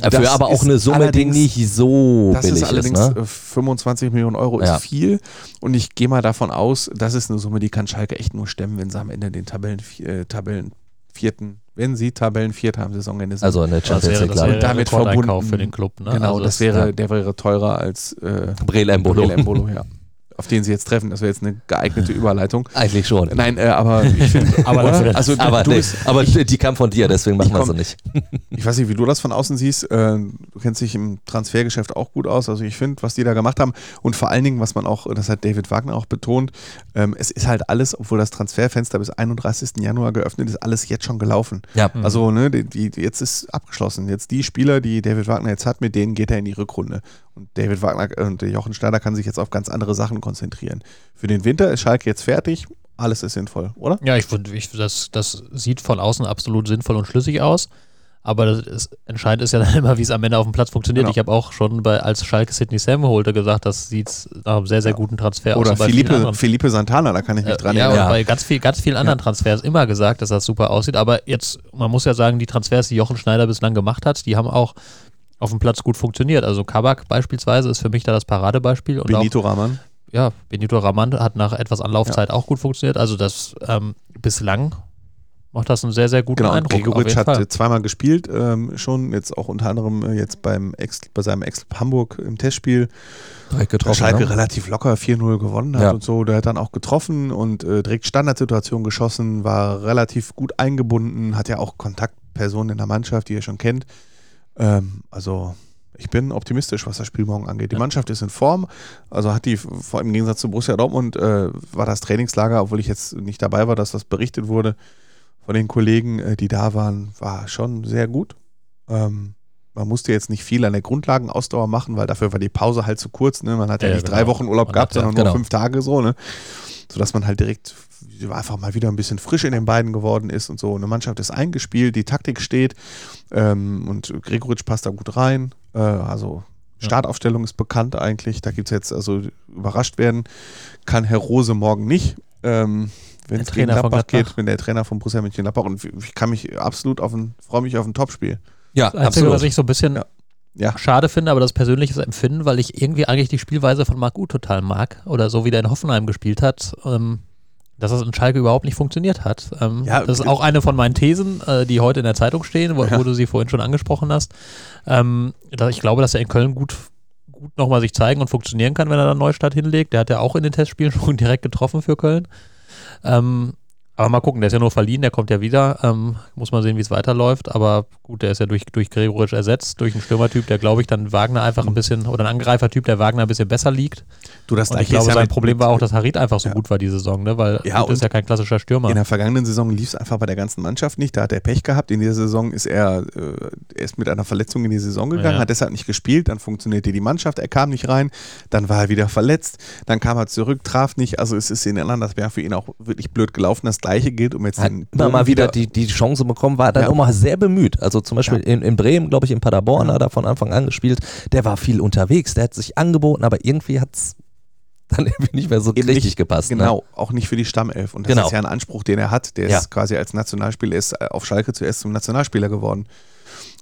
Dafür Das aber auch ist eine Summe, die allerdings- nicht so das billig ist allerdings ist. Ne? äh, 25 Millionen Euro Ja. ist viel und ich gehe mal davon aus, das ist eine Summe, die kann Schalke echt nur stemmen, wenn sie am Ende den Tabellen, äh, Tabellen vierten, wenn sie Tabellen vierter am Saisonende sind. Also eine Das Champions League das wäre Lage. der damit verbunden. für den Club. Ne? genau, Also das wäre, ja. der wäre teurer als äh, Breel Embolo. Breel Embolo, ja. Auf den sie jetzt treffen, das wäre jetzt eine geeignete Überleitung. Eigentlich schon. Nein, äh, aber ich finde, Aber oder? also du, aber du nee, bist, aber die kam von dir, deswegen machen wir sie nicht. Ich weiß nicht, wie du das von außen siehst. Äh, du kennst dich im Transfergeschäft auch gut aus. Also ich finde, was die da gemacht haben und vor allen Dingen, was man auch, das hat David Wagner auch betont, ähm, es ist halt alles, obwohl das Transferfenster bis 31. Januar geöffnet ist, alles jetzt schon gelaufen. Ja. Also ne, die, die, jetzt ist abgeschlossen. Jetzt die Spieler, die David Wagner jetzt hat, mit denen geht er in die Rückrunde. Und David Wagner und der Jochen Schneider kann sich jetzt auf ganz andere Sachen konzentrieren. Für den Winter ist Schalke jetzt fertig. Alles ist sinnvoll, oder? Ja, ich finde, das, das sieht von außen absolut sinnvoll und schlüssig aus. Aber das ist, entscheidend ist ja dann immer, wie es am Ende auf dem Platz funktioniert. Genau. Ich habe auch schon bei, als Schalke Sidney Sam holte, gesagt, das sieht nach einem sehr, sehr guten Transfer aus. Oder anderen- Philippe Santana, da kann ich mich Äh, dran ja, erinnern. und bei ganz, viel, ganz vielen anderen Transfers immer gesagt, dass das super aussieht. Aber jetzt, man muss ja sagen, die Transfers, die Jochen Schneider bislang gemacht hat, die haben auch auf dem Platz gut funktioniert. Also Kabak beispielsweise ist für mich da das Paradebeispiel. Und Benito auch, ja, Benito Raman hat nach etwas Anlaufzeit auch gut funktioniert. Also das ähm, bislang macht das einen sehr, sehr guten Genau, Eindruck. Gregoritsch hat Fall. zweimal gespielt, ähm, schon jetzt auch unter anderem äh, jetzt beim Ex, bei seinem Ex Hamburg im Testspiel. Direkt Der getroffen. Schalke ne? relativ locker 4-0 gewonnen hat Ja. und so. Der hat dann auch getroffen und äh, direkt Standardsituation geschossen, war relativ gut eingebunden, hat ja auch Kontaktpersonen in der Mannschaft, die er schon kennt. Ähm, also ich bin optimistisch, was das Spiel morgen angeht. Die Mannschaft ist in Form, also hat die, vor allem im Gegensatz zu Borussia Dortmund, äh, war das Trainingslager, obwohl ich jetzt nicht dabei war, dass das berichtet wurde von den Kollegen, äh, die da waren, war schon sehr gut. Ähm, man musste jetzt nicht viel an der Grundlagenausdauer machen, weil dafür war die Pause halt zu kurz. Ne? Man hat ja, Ja, nicht genau. drei Wochen Urlaub Man gehabt, hat ja- sondern genau. nur fünf Tage so, ne? Sodass man halt direkt einfach mal wieder ein bisschen frisch in den beiden geworden ist und so. Eine Mannschaft ist eingespielt, die Taktik steht ähm, und Gregoritsch passt da gut rein. Äh, also Startaufstellung ist bekannt eigentlich. Da gibt es jetzt, also überrascht werden kann Herr Rose morgen nicht. Ähm, wenn Der es gegen Trainer von Gladbach Gladbach. geht, wenn der Trainer von Borussia Mönchengladbach und ich kann mich absolut auf ein, freue mich auf ein Topspiel. Ja, Das Einzige, absolut. was ich so ein bisschen Ja. Ja. schade finde, aber das persönliches Empfinden, weil ich irgendwie eigentlich die Spielweise von Marc Uth total mag oder so wie der in Hoffenheim gespielt hat, ähm, dass das in Schalke überhaupt nicht funktioniert hat. Ähm, Ja, das ist ge- auch eine von meinen Thesen, äh, die heute in der Zeitung stehen, wo, Ja. wo du sie vorhin schon angesprochen hast. Ähm, da, ich glaube, dass er in Köln gut, gut nochmal sich zeigen und funktionieren kann, wenn er dann Neustart hinlegt. Der hat ja auch in den Testspielen schon direkt getroffen für Köln. Ähm, aber mal gucken, der ist ja nur verliehen, der kommt ja wieder. Ähm, muss mal sehen, wie es weiterläuft. Aber gut, der ist ja durch, durch Gregoritsch ersetzt, durch einen Stürmertyp, der glaube ich dann Wagner einfach ein bisschen, oder ein Angreifertyp, der Wagner ein bisschen besser liegt. Du, das Und ich glaube, ja sein Problem war auch, dass Harit einfach so Ja. gut war die Saison, ne? weil Ja, Uth ist ja kein klassischer Stürmer. In der vergangenen Saison lief es einfach bei der ganzen Mannschaft nicht. Da hat er Pech gehabt. In dieser Saison ist er, äh, er ist mit einer Verletzung in die Saison gegangen, Ja. hat deshalb nicht gespielt. Dann funktionierte die Mannschaft. Er kam nicht rein. Dann war er wieder verletzt. Dann kam er zurück, traf nicht. Also es ist in anderen, das wäre für ihn auch wirklich blöd gelaufen. Das Gleiche gilt, um jetzt Hat immer mal wieder die, die Chance bekommen, war dann Ja. auch mal sehr bemüht. Also zum Beispiel in, in Bremen, glaube ich, in Paderborn hat er von Anfang an gespielt. Der war viel unterwegs, der hat sich angeboten, aber irgendwie hat es dann irgendwie nicht mehr so Eben richtig nicht, gepasst. Genau, Ne? auch nicht für die Stammelf. Und das Genau. ist ja ein Anspruch, den er hat. Der Ja. ist quasi als Nationalspieler ist äh, auf Schalke zuerst zum Nationalspieler geworden.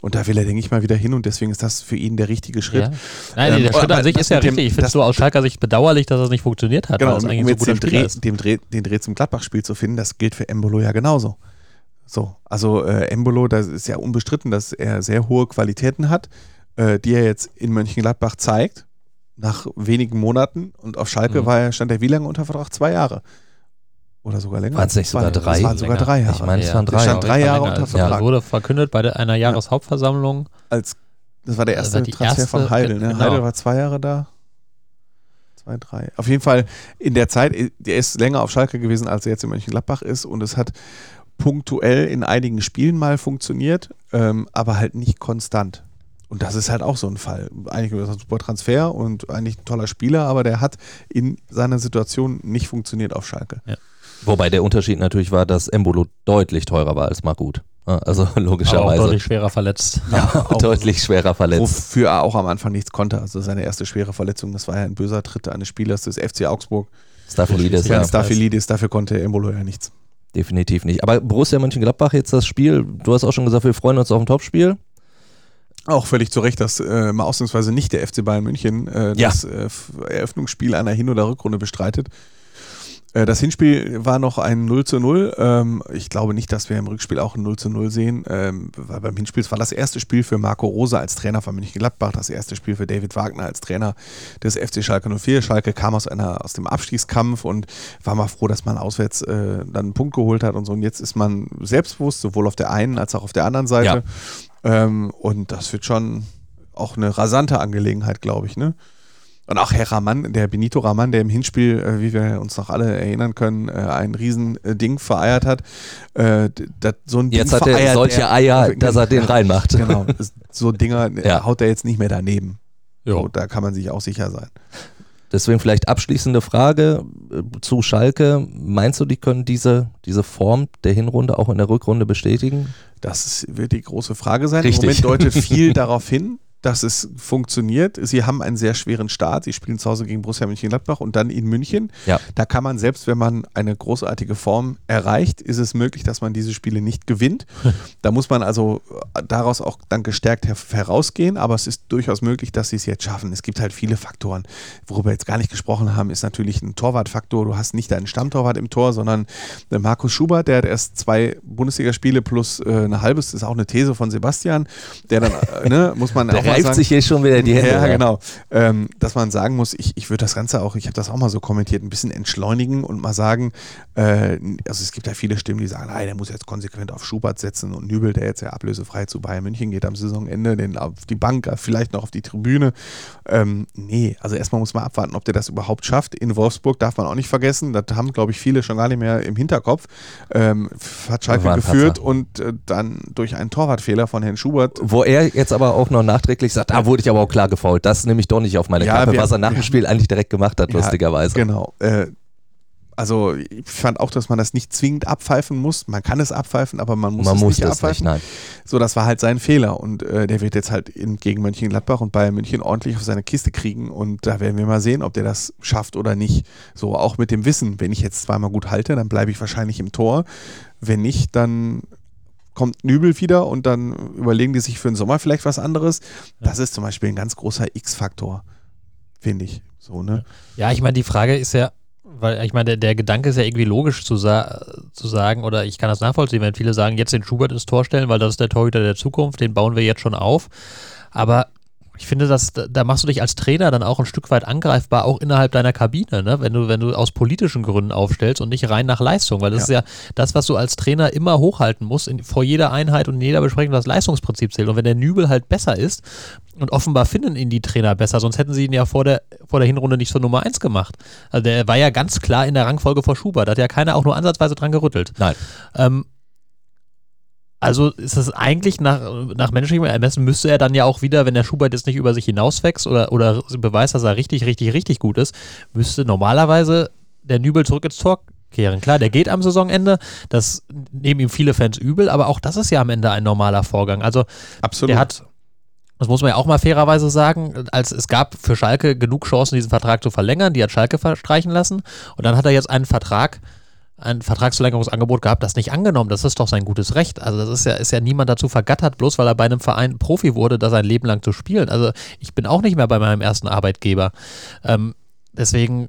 Und da will er, denke ich mal, wieder hin und deswegen ist das für ihn der richtige Schritt. Ja. Nein, Ähm, der Schritt an sich ist ja mit dem- richtig. Ich finde es so aus Schalker Sicht bedauerlich, dass das nicht funktioniert hat, Genau, und eigentlich um so den Dreh, dem Dreh, den Dreh zum Gladbach-Spiel zu finden, das gilt für Embolo ja genauso. So, also äh, Embolo, das ist ja unbestritten, dass er sehr hohe Qualitäten hat, äh, die er jetzt in Mönchengladbach zeigt, nach wenigen Monaten. Und auf Schalke Mhm. war er, stand er wie lange unter Vertrag? Zwei Jahre. Oder sogar länger? Waren es nicht sogar drei? Es waren sogar drei Jahre. Ich meine, es Ja, waren drei. stand Ja, drei Jahre unter Vertrag. Ja, wurde verkündet bei einer Jahreshauptversammlung. Als, das war der erste war Transfer erste, von Heidel. Ne? genau. Heidel war zwei Jahre da. Zwei, drei. Auf jeden Fall in der Zeit, der ist länger auf Schalke gewesen, als er jetzt in Mönchengladbach ist. Und es hat punktuell in einigen Spielen mal funktioniert, ähm, aber halt nicht konstant. Und das ist halt auch so ein Fall. Eigentlich ist das ein super Transfer und eigentlich ein toller Spieler, aber der hat in seiner Situation nicht funktioniert auf Schalke. Wobei der Unterschied natürlich war, dass Embolo deutlich teurer war als Margut. Ja, Also Aber auch logischerweise deutlich schwerer verletzt. auch- deutlich schwerer verletzt. Wofür er auch am Anfang nichts konnte. Also seine erste schwere Verletzung, das war ja ein böser Tritt eines Spielers des FC Augsburg. Staphylidis, Ja, ja, Staphylidis, dafür konnte Embolo ja nichts. definitiv nicht. Aber Borussia Mönchengladbach jetzt das Spiel, du hast auch schon gesagt, wir freuen uns auf ein Topspiel. Auch völlig zu Recht, dass äh, mal ausnahmsweise nicht der FC Bayern München äh, Ja. das äh, Eröffnungsspiel einer Hin- oder Rückrunde bestreitet. Äh, das Hinspiel war noch ein 0 zu 0. Ähm, ich glaube nicht, dass wir im Rückspiel auch ein 0 zu 0 sehen, ähm, weil beim Hinspiel war das erste Spiel für Marco Rosa als Trainer von Mönchengladbach, das erste Spiel für David Wagner als Trainer des FC Schalke 04. Schalke kam aus, einer, aus dem Abstiegskampf und war mal froh, dass man auswärts äh, dann einen Punkt geholt hat und so. Und jetzt ist man selbstbewusst, sowohl auf der einen als auch auf der anderen Seite. Ähm, und das wird schon auch eine rasante Angelegenheit, glaube ich. Ne? Und auch Herr Raman, der Benito Raman, der im Hinspiel, äh, wie wir uns noch alle erinnern können, äh, ein Riesending vereiert hat. Äh, so ein Jetzt Ding hat er solche er- Eier, dass er den reinmacht. Genau, so Dinger Ja. haut er jetzt nicht mehr daneben. So, da kann man sich auch sicher sein. Deswegen vielleicht abschließende Frage zu Schalke. Meinst du, die können diese, diese Form der Hinrunde auch in der Rückrunde bestätigen? Das wird die große Frage sein. Richtig. Im Moment deutet viel darauf hin, dass es funktioniert. Sie haben einen sehr schweren Start. Sie spielen zu Hause gegen Borussia Mönchengladbach und dann in München. Ja. Da kann man, selbst wenn man eine großartige Form erreicht, ist es möglich, dass man diese Spiele nicht gewinnt. da muss man also daraus auch dann gestärkt her herausgehen, aber es ist durchaus möglich, dass sie es jetzt schaffen. Es gibt halt viele Faktoren. Worüber wir jetzt gar nicht gesprochen haben, ist natürlich ein Torwartfaktor. Du hast nicht deinen Stammtorwart im Tor, sondern der Markus Schubert, der hat erst zwei Bundesligaspiele plus äh, eine halbes, das ist auch eine These von Sebastian, der dann, äh, ne, muss man auch mal sagen, sich hier schon wieder die Hände. ja, genau. Ähm, dass man sagen muss, ich, ich würde das Ganze auch, ich habe das auch mal so kommentiert, ein bisschen entschleunigen und mal sagen, äh, also es gibt ja viele Stimmen, die sagen, nein, der muss jetzt konsequent auf Schubert setzen und Nübel, der jetzt ja ablösefrei zu Bayern München geht am Saisonende, den auf die Bank, äh, vielleicht noch auf die Tribüne. Ähm, nee, also erstmal muss man abwarten, ob der das überhaupt schafft. In Wolfsburg darf man auch nicht vergessen, das haben, glaube ich, viele schon gar nicht mehr im Hinterkopf. Ähm, hat Schalke geführt Patzer. und äh, dann durch einen Torwartfehler von Herrn Schubert Wo er jetzt aber auch noch nachträglich sagt, ah, wurde ich aber auch klar gefault. Das nehme ich doch nicht auf meine Ja, Kappe, wir- was er nach dem Spiel eigentlich direkt gemacht hat, Ja, lustigerweise. Genau. Äh, also ich fand auch, dass man das nicht zwingend abpfeifen muss. Man kann es abpfeifen, aber man muss Man es muss nicht nicht, abpfeifen. nein. So, das war halt sein Fehler und äh, der wird jetzt halt in, gegen Mönchengladbach und Bayern München ordentlich auf seine Kiste kriegen und da werden wir mal sehen, ob der das schafft oder nicht. So, auch mit dem Wissen, wenn ich jetzt zweimal gut halte, dann bleibe ich wahrscheinlich im Tor. Wenn nicht, dann kommt Nübel wieder und dann überlegen die sich für den Sommer vielleicht was anderes. Das ist zum Beispiel ein ganz großer X-Faktor, finde ich. So, ne? Ja, ich meine, die Frage ist ja, weil ich meine, der, der Gedanke ist ja irgendwie logisch zu, sa zu sagen, oder ich kann das nachvollziehen, wenn viele sagen, jetzt den Schubert ins Tor stellen, weil das ist der Torhüter der Zukunft, den bauen wir jetzt schon auf. Aber ich finde, dass, da machst du dich als Trainer dann auch ein Stück weit angreifbar, auch innerhalb deiner Kabine, ne? wenn, du, wenn du aus politischen Gründen aufstellst und nicht rein nach Leistung, weil das Ja. ist ja das, was du als Trainer immer hochhalten musst, in, vor jeder Einheit und in jeder Besprechung das Leistungsprinzip zählt. Und wenn der Nübel halt besser ist, und offenbar finden ihn die Trainer besser, sonst hätten sie ihn ja vor der, vor der Hinrunde nicht zur Nummer 1 gemacht. Also der war ja ganz klar in der Rangfolge vor Schubert, da hat ja keiner auch nur ansatzweise dran gerüttelt. Nein. Ähm, also ist das eigentlich nach, nach menschlichem Ermessen müsste er dann ja auch wieder, wenn der Schubert jetzt nicht über sich hinauswächst oder, oder beweist, dass er richtig, richtig, richtig gut ist, müsste normalerweise der Nübel zurück ins Tor kehren. Klar, der geht am Saisonende, das nehmen ihm viele Fans übel, aber auch das ist ja am Ende ein normaler Vorgang. Also Absolut. der hat, das muss man ja auch mal fairerweise sagen, als es gab für Schalke genug Chancen, diesen Vertrag zu verlängern, die hat Schalke verstreichen lassen. Und dann hat er jetzt einen Vertrag, ein Vertragsverlängerungsangebot gehabt, das nicht angenommen. Das ist doch sein gutes Recht. Also das ist ja, ist ja niemand dazu vergattert, bloß weil er bei einem Verein Profi wurde, da sein Leben lang zu spielen. Also ich bin auch nicht mehr bei meinem ersten Arbeitgeber. Ähm, deswegen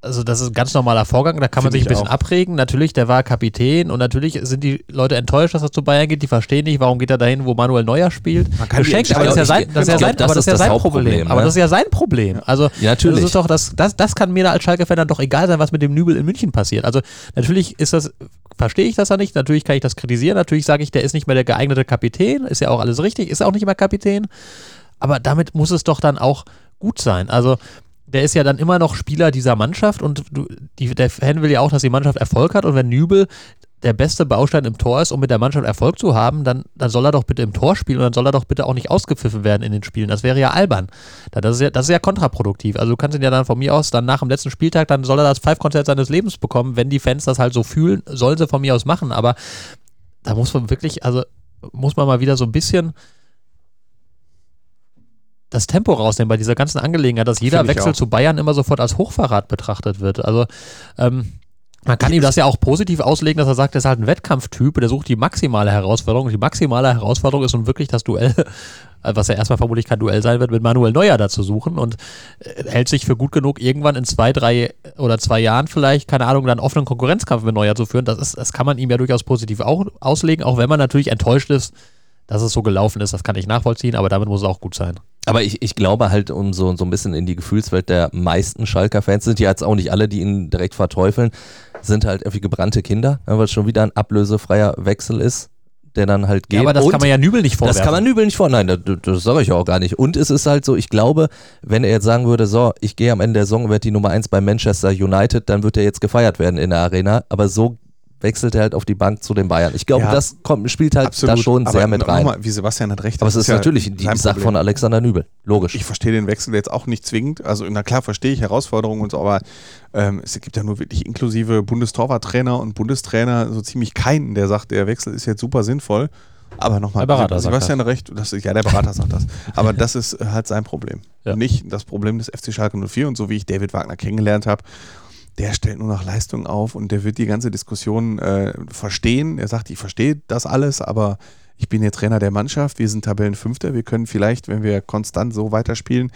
also das ist ein ganz normaler Vorgang, da kann man Finde sich ein bisschen auch. abregen. Natürlich, der war Kapitän und natürlich sind die Leute enttäuscht, dass er zu Bayern geht. Die verstehen nicht, warum geht er dahin, wo Manuel Neuer spielt. Man kann Geschenkt, aber das ist ja sein, das ja sein, das aber das ist ja sein Problem. Aber ne? das ist ja sein Problem. Also Ja, natürlich. Das ist doch das, das, das kann mir da als Schalke-Fan dann doch egal sein, was mit dem Nübel in München passiert. Also natürlich ist das, verstehe ich das ja nicht. Natürlich kann ich das kritisieren. Natürlich sage ich, der ist nicht mehr der geeignete Kapitän. Ist ja auch alles richtig. Ist auch nicht mehr Kapitän. Aber damit muss es doch dann auch gut sein. Also der ist ja dann immer noch Spieler dieser Mannschaft und du, die, der Fan will ja auch, dass die Mannschaft Erfolg hat und wenn Nübel der beste Baustein im Tor ist, um mit der Mannschaft Erfolg zu haben, dann, dann soll er doch bitte im Tor spielen und dann soll er doch bitte auch nicht ausgepfiffen werden in den Spielen. Das wäre ja albern. Da- Das ist ja, das ist ja kontraproduktiv. Also du kannst ihn ja dann von mir aus dann nach dem letzten Spieltag, dann soll er das Pfeifkonzert seines Lebens bekommen. Wenn die Fans das halt so fühlen, sollen sie von mir aus machen. Aber da muss man wirklich, also muss man mal wieder so ein bisschen das Tempo rausnehmen bei dieser ganzen Angelegenheit, dass jeder Finde ich Wechsel zu Bayern immer sofort als Hochverrat betrachtet wird. Also ähm, man kann ihm das ja auch positiv auslegen, dass er sagt, er ist halt ein Wettkampftyp, der sucht die maximale Herausforderung. Und die maximale Herausforderung ist nun wirklich das Duell, was ja erstmal vermutlich kein Duell sein wird, mit Manuel Neuer da zu suchen und äh, hält sich für gut genug, irgendwann in zwei, drei oder zwei Jahren vielleicht, keine Ahnung, dann offenen Konkurrenzkampf mit Neuer zu führen. Das, ist, das kann man ihm ja durchaus positiv auch auslegen, auch wenn man natürlich enttäuscht ist, dass es so gelaufen ist. Das kann ich nachvollziehen, aber damit muss es auch gut sein. Aber ich, ich glaube halt, um so, so ein bisschen in die Gefühlswelt der meisten Schalker-Fans, sind ja jetzt auch nicht alle, die ihn direkt verteufeln, sind halt irgendwie gebrannte Kinder, ne, weil es schon wieder ein ablösefreier Wechsel ist, der dann halt geht. Ja, aber das Und kann man ja Nübel nicht vorwerfen. Das kann man Nübel nicht vor. Nein, das, das sage ich auch gar nicht. Und es ist halt so, ich glaube, wenn er jetzt sagen würde, so, ich gehe am Ende der Saison, werde die Nummer 1 bei Manchester United, dann wird er jetzt gefeiert werden in der Arena. Aber so wechselt er halt auf die Bank zu den Bayern. Ich glaube, Ja. das kommt, spielt halt da schon Aber sehr mit rein. Nochmal, wie Sebastian hat recht. aber es das ist ja natürlich die Sache Problem. von Alexander Nübel. Logisch. Ich verstehe den Wechsel jetzt auch nicht zwingend. Also, na klar, verstehe ich Herausforderungen und so, aber ähm, es gibt ja nur wirklich inklusive Bundestorwarttrainer und Bundestrainer so ziemlich keinen, der sagt, der Wechsel ist jetzt super sinnvoll. Aber nochmal, Der Berater sagt Sebastian recht, das ist, ja, der Berater sagt das. Aber das ist halt sein Problem. Ja. Und nicht das Problem des FC Schalke 04. Und so wie ich David Wagner kennengelernt habe, der stellt nur noch Leistung auf und der wird die ganze Diskussion äh, verstehen. Er sagt, ich verstehe das alles, aber ich bin hier Trainer der Mannschaft, wir sind Tabellenfünfter, wir können vielleicht, wenn wir konstant so weiterspielen,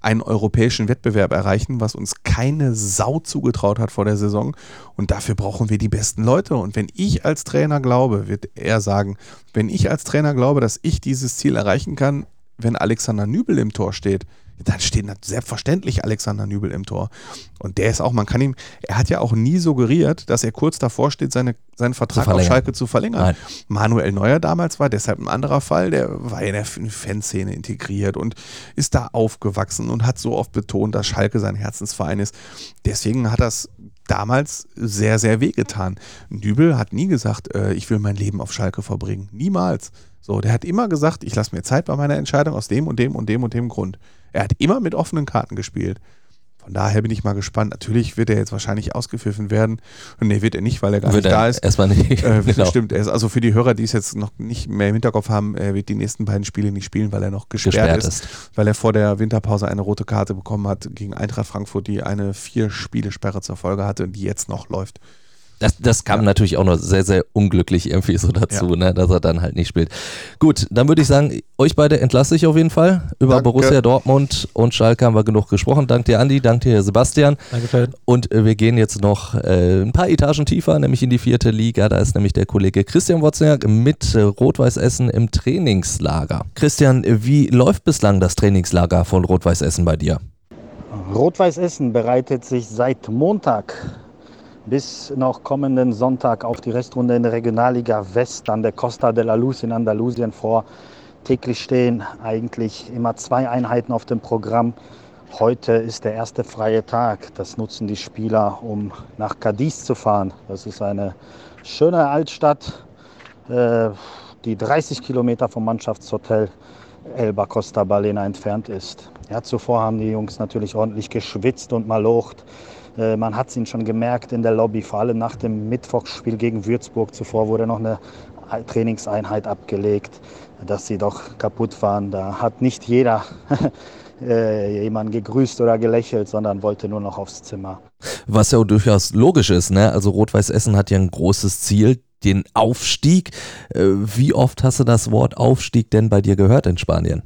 einen europäischen Wettbewerb erreichen, was uns keine Sau zugetraut hat vor der Saison. Und dafür brauchen wir die besten Leute. Und wenn ich als Trainer glaube, wird er sagen, wenn ich als Trainer glaube, dass ich dieses Ziel erreichen kann, wenn Alexander Nübel im Tor steht, dann steht selbstverständlich Alexander Nübel im Tor. Und der ist auch, man kann ihm, er hat ja auch nie suggeriert, dass er kurz davor steht, seine, seinen Vertrag auf. Schalke zu verlängern. Nein. Manuel Neuer damals war deshalb ein anderer Fall, der war in der Fanszene integriert und ist da aufgewachsen und hat so oft betont, dass Schalke sein Herzensverein ist. Deswegen hat das damals sehr, sehr wehgetan. Nübel hat nie gesagt, äh, ich will mein Leben auf Schalke verbringen. Niemals. So, der hat immer gesagt, ich lasse mir Zeit bei meiner Entscheidung aus dem und dem und dem und dem Grund. Er hat immer mit offenen Karten gespielt. Von daher bin ich mal gespannt. Natürlich wird er jetzt wahrscheinlich ausgepfiffen werden. Und nee, wird er nicht, weil er gar Wird nicht er da ist. Erstmal nicht. Äh, genau. Stimmt, er ist also für die Hörer, die es jetzt noch nicht mehr im Hinterkopf haben, er wird die nächsten beiden Spiele nicht spielen, weil er noch gesperrt, Gesperrt ist, ist. weil er vor der Winterpause eine rote Karte bekommen hat gegen Eintracht Frankfurt, die eine vier Spiele Sperre zur Folge hatte und die jetzt noch läuft. Das, das kam natürlich auch noch sehr, sehr unglücklich irgendwie so dazu, ne, dass er dann halt nicht spielt. Gut, dann würde ich sagen, euch beide entlasse ich auf jeden Fall. Über Danke. Borussia Dortmund und Schalke haben wir genug gesprochen. Dank dir, Andi, dank dir, Sebastian. Dankeschön. Und äh, wir gehen jetzt noch äh, ein paar Etagen tiefer, nämlich in die vierte Liga. Da ist nämlich der Kollege Christian Wozniak mit äh, Rot-Weiß Essen im Trainingslager. Christian, wie läuft bislang das Trainingslager von Rot-Weiß Essen bei dir? Rot-Weiß Essen bereitet sich seit Montag bis noch kommenden Sonntag auf die Restrunde in der Regionalliga West an der Costa de la Luz in Andalusien vor. Täglich stehen eigentlich immer zwei Einheiten auf dem Programm. Heute ist der erste freie Tag. Das nutzen die Spieler, um nach Cadiz zu fahren. Das ist eine schöne Altstadt, äh, die 30 Kilometer vom Mannschaftshotel Elba Costa Balena entfernt ist. Ja, zuvor haben die Jungs natürlich ordentlich geschwitzt und malocht. Äh, Man hat es ihnen schon gemerkt in der Lobby, vor allem nach dem Mittwochsspiel gegen Würzburg. Zuvor wurde noch eine Trainingseinheit abgelegt, dass sie doch kaputt waren. Da hat nicht jeder äh, jemanden gegrüßt oder gelächelt, sondern wollte nur noch aufs Zimmer. Was ja durchaus logisch ist, ne? Also Rot-Weiß Essen hat ja ein großes Ziel, den Aufstieg. Äh, Wie oft hast du das Wort Aufstieg denn bei dir gehört in Spanien?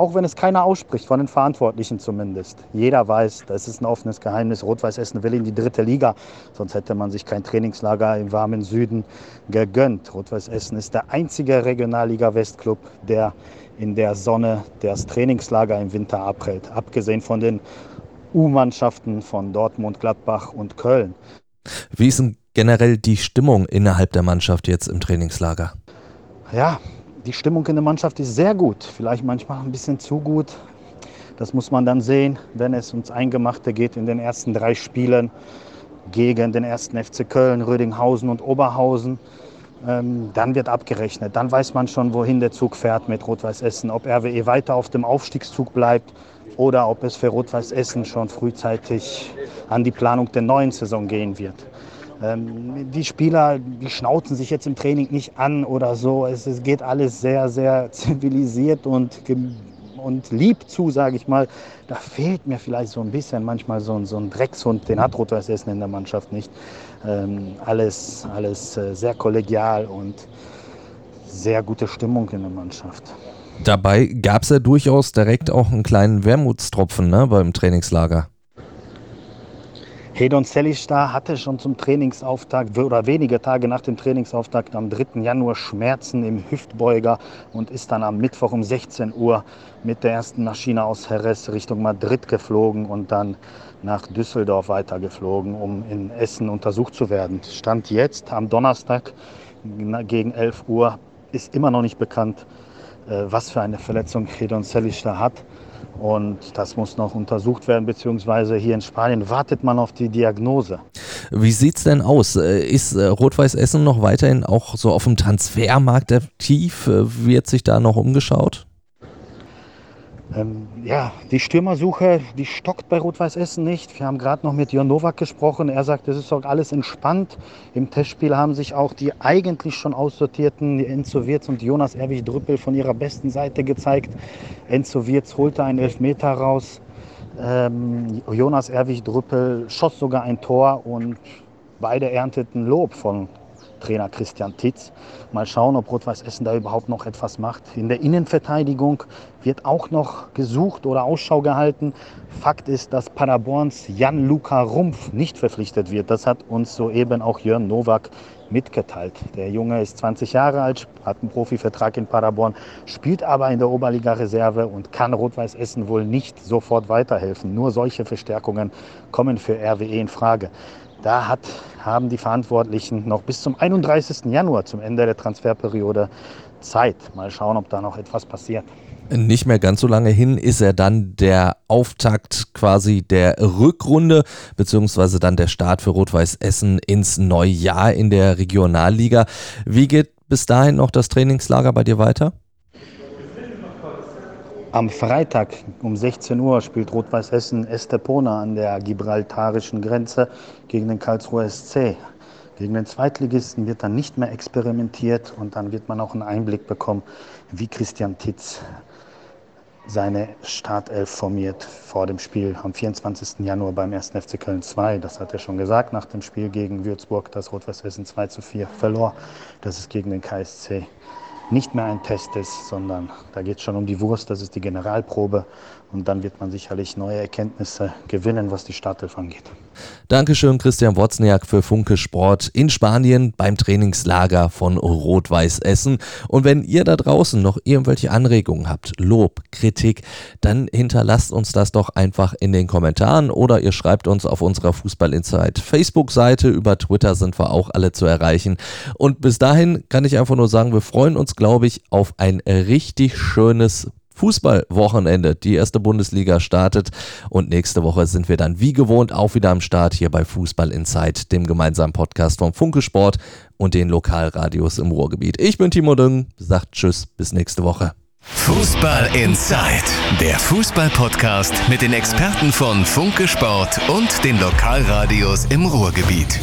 Auch wenn es keiner ausspricht, von den Verantwortlichen zumindest. Jeder weiß, das ist ein offenes Geheimnis. Rot-Weiß Essen will in die dritte Liga, sonst hätte man sich kein Trainingslager im warmen Süden gegönnt. Rot-Weiß Essen ist der einzige Regionalliga-Westclub, der in der Sonne das Trainingslager im Winter abhält. Abgesehen von den U-Mannschaften von Dortmund, Gladbach und Köln. Wie ist denn generell die Stimmung innerhalb der Mannschaft jetzt im Trainingslager? Ja, die Stimmung in der Mannschaft ist sehr gut. Vielleicht manchmal ein bisschen zu gut. Das muss man dann sehen, wenn es ums Eingemachte geht in den ersten drei Spielen gegen den ersten FC Köln, Rödinghausen und Oberhausen. Ähm, dann wird abgerechnet. Dann weiß man schon, wohin der Zug fährt mit Rot-Weiß Essen. Ob RWE weiter auf dem Aufstiegszug bleibt oder ob es für Rot-Weiß Essen schon frühzeitig an die Planung der neuen Saison gehen wird. Ähm, die Spieler, die schnauzen sich jetzt im Training nicht an oder so. Es, es geht alles sehr, sehr zivilisiert und, und lieb zu, sage ich mal. Da fehlt mir vielleicht so ein bisschen manchmal so, ein- so ein Dreckshund, den hat Rot-Weiß Essen in der Mannschaft nicht. Ähm, alles alles äh, sehr kollegial und sehr gute Stimmung in der Mannschaft. Dabei gab es ja durchaus direkt auch einen kleinen Wermutstropfen ne, beim Trainingslager. Hedon Sellistar hatte schon zum Trainingsauftakt oder wenige Tage nach dem Trainingsauftakt am 3. Januar Schmerzen im Hüftbeuger und ist dann am Mittwoch um 16 Uhr mit der ersten Maschine aus Jerez Richtung Madrid geflogen und dann nach Düsseldorf weitergeflogen, um in Essen untersucht zu werden. Stand jetzt am Donnerstag gegen 11 Uhr ist immer noch nicht bekannt, äh, was für eine Verletzung Hedon Sellistar hat. Und das muss noch untersucht werden, beziehungsweise hier in Spanien wartet man auf die Diagnose. Wie sieht's denn aus? Äh, Ist äh, Rot-Weiß Essen noch weiterhin auch so auf dem Transfermarkt aktiv? Äh, Wird sich da noch umgeschaut? Ähm, ja, die Stürmersuche, die stockt bei Rot-Weiß Essen nicht. Wir haben gerade noch mit Jörn Nowak gesprochen. Er sagt, es ist doch alles entspannt. Im Testspiel haben sich auch die eigentlich schon aussortierten Enzo Wirz und Jonas Erwig Drüppel von ihrer besten Seite gezeigt. Enzo Wirz holte einen Elfmeter raus. Ähm, Jonas Erwig Drüppel schoss sogar ein Tor und beide ernteten Lob von Trainer Christian Titz. Mal schauen, ob Rot-Weiß Essen da überhaupt noch etwas macht. In der Innenverteidigung wird auch noch gesucht oder Ausschau gehalten. Fakt ist, dass Paderborns Jan-Luca Rumpf nicht verpflichtet wird. Das hat uns soeben auch Jörn Nowak mitgeteilt. Der Junge ist 20 Jahre alt, hat einen Profivertrag in Paderborn, spielt aber in der Oberliga-Reserve und kann Rot-Weiß Essen wohl nicht sofort weiterhelfen. Nur solche Verstärkungen kommen für RWE in Frage. Da hat, haben die Verantwortlichen noch bis zum 31. Januar, zum Ende der Transferperiode, Zeit. Mal schauen, ob da noch etwas passiert. Nicht mehr ganz so lange hin ist er dann der Auftakt quasi der Rückrunde, beziehungsweise dann der Start für Rot-Weiß Essen ins neue Jahr in der Regionalliga. Wie geht bis dahin noch das Trainingslager bei dir weiter? Am Freitag um 16 Uhr spielt Rot-Weiß Essen Estepona an der gibraltarischen Grenze gegen den Karlsruher SC. Gegen den Zweitligisten wird dann nicht mehr experimentiert und dann wird man auch einen Einblick bekommen, wie Christian Titz seine Startelf formiert vor dem Spiel am 24. Januar beim 1. FC Köln 2. Das hat er schon gesagt nach dem Spiel gegen Würzburg, das Rot-Weiß Essen 2 zu 4 verlor, dass es gegen den KSC nicht mehr ein Test ist, sondern da geht es schon um die Wurst, das ist die Generalprobe und dann wird man sicherlich neue Erkenntnisse gewinnen, was die Startelf angeht. Dankeschön, Christian Wozniak für Funke Sport in Spanien beim Trainingslager von Rot-Weiß Essen. Und wenn ihr da draußen noch irgendwelche Anregungen habt, Lob, Kritik, dann hinterlasst uns das doch einfach in den Kommentaren oder ihr schreibt uns auf unserer Fußball Insight Facebook-Seite. Über Twitter sind wir auch alle zu erreichen. Und bis dahin kann ich einfach nur sagen, wir freuen uns, glaube ich, auf ein richtig schönes Fußballwochenende. Die erste Bundesliga startet und nächste Woche sind wir dann wie gewohnt auch wieder am Start hier bei Fußball Insight, dem gemeinsamen Podcast vom Funke Sport und den Lokalradios im Ruhrgebiet. Ich bin Timo Düng, sagt Tschüss, bis nächste Woche. Fußball Inside, der Fußball-Podcast mit den Experten von Funke Sport und den Lokalradios im Ruhrgebiet.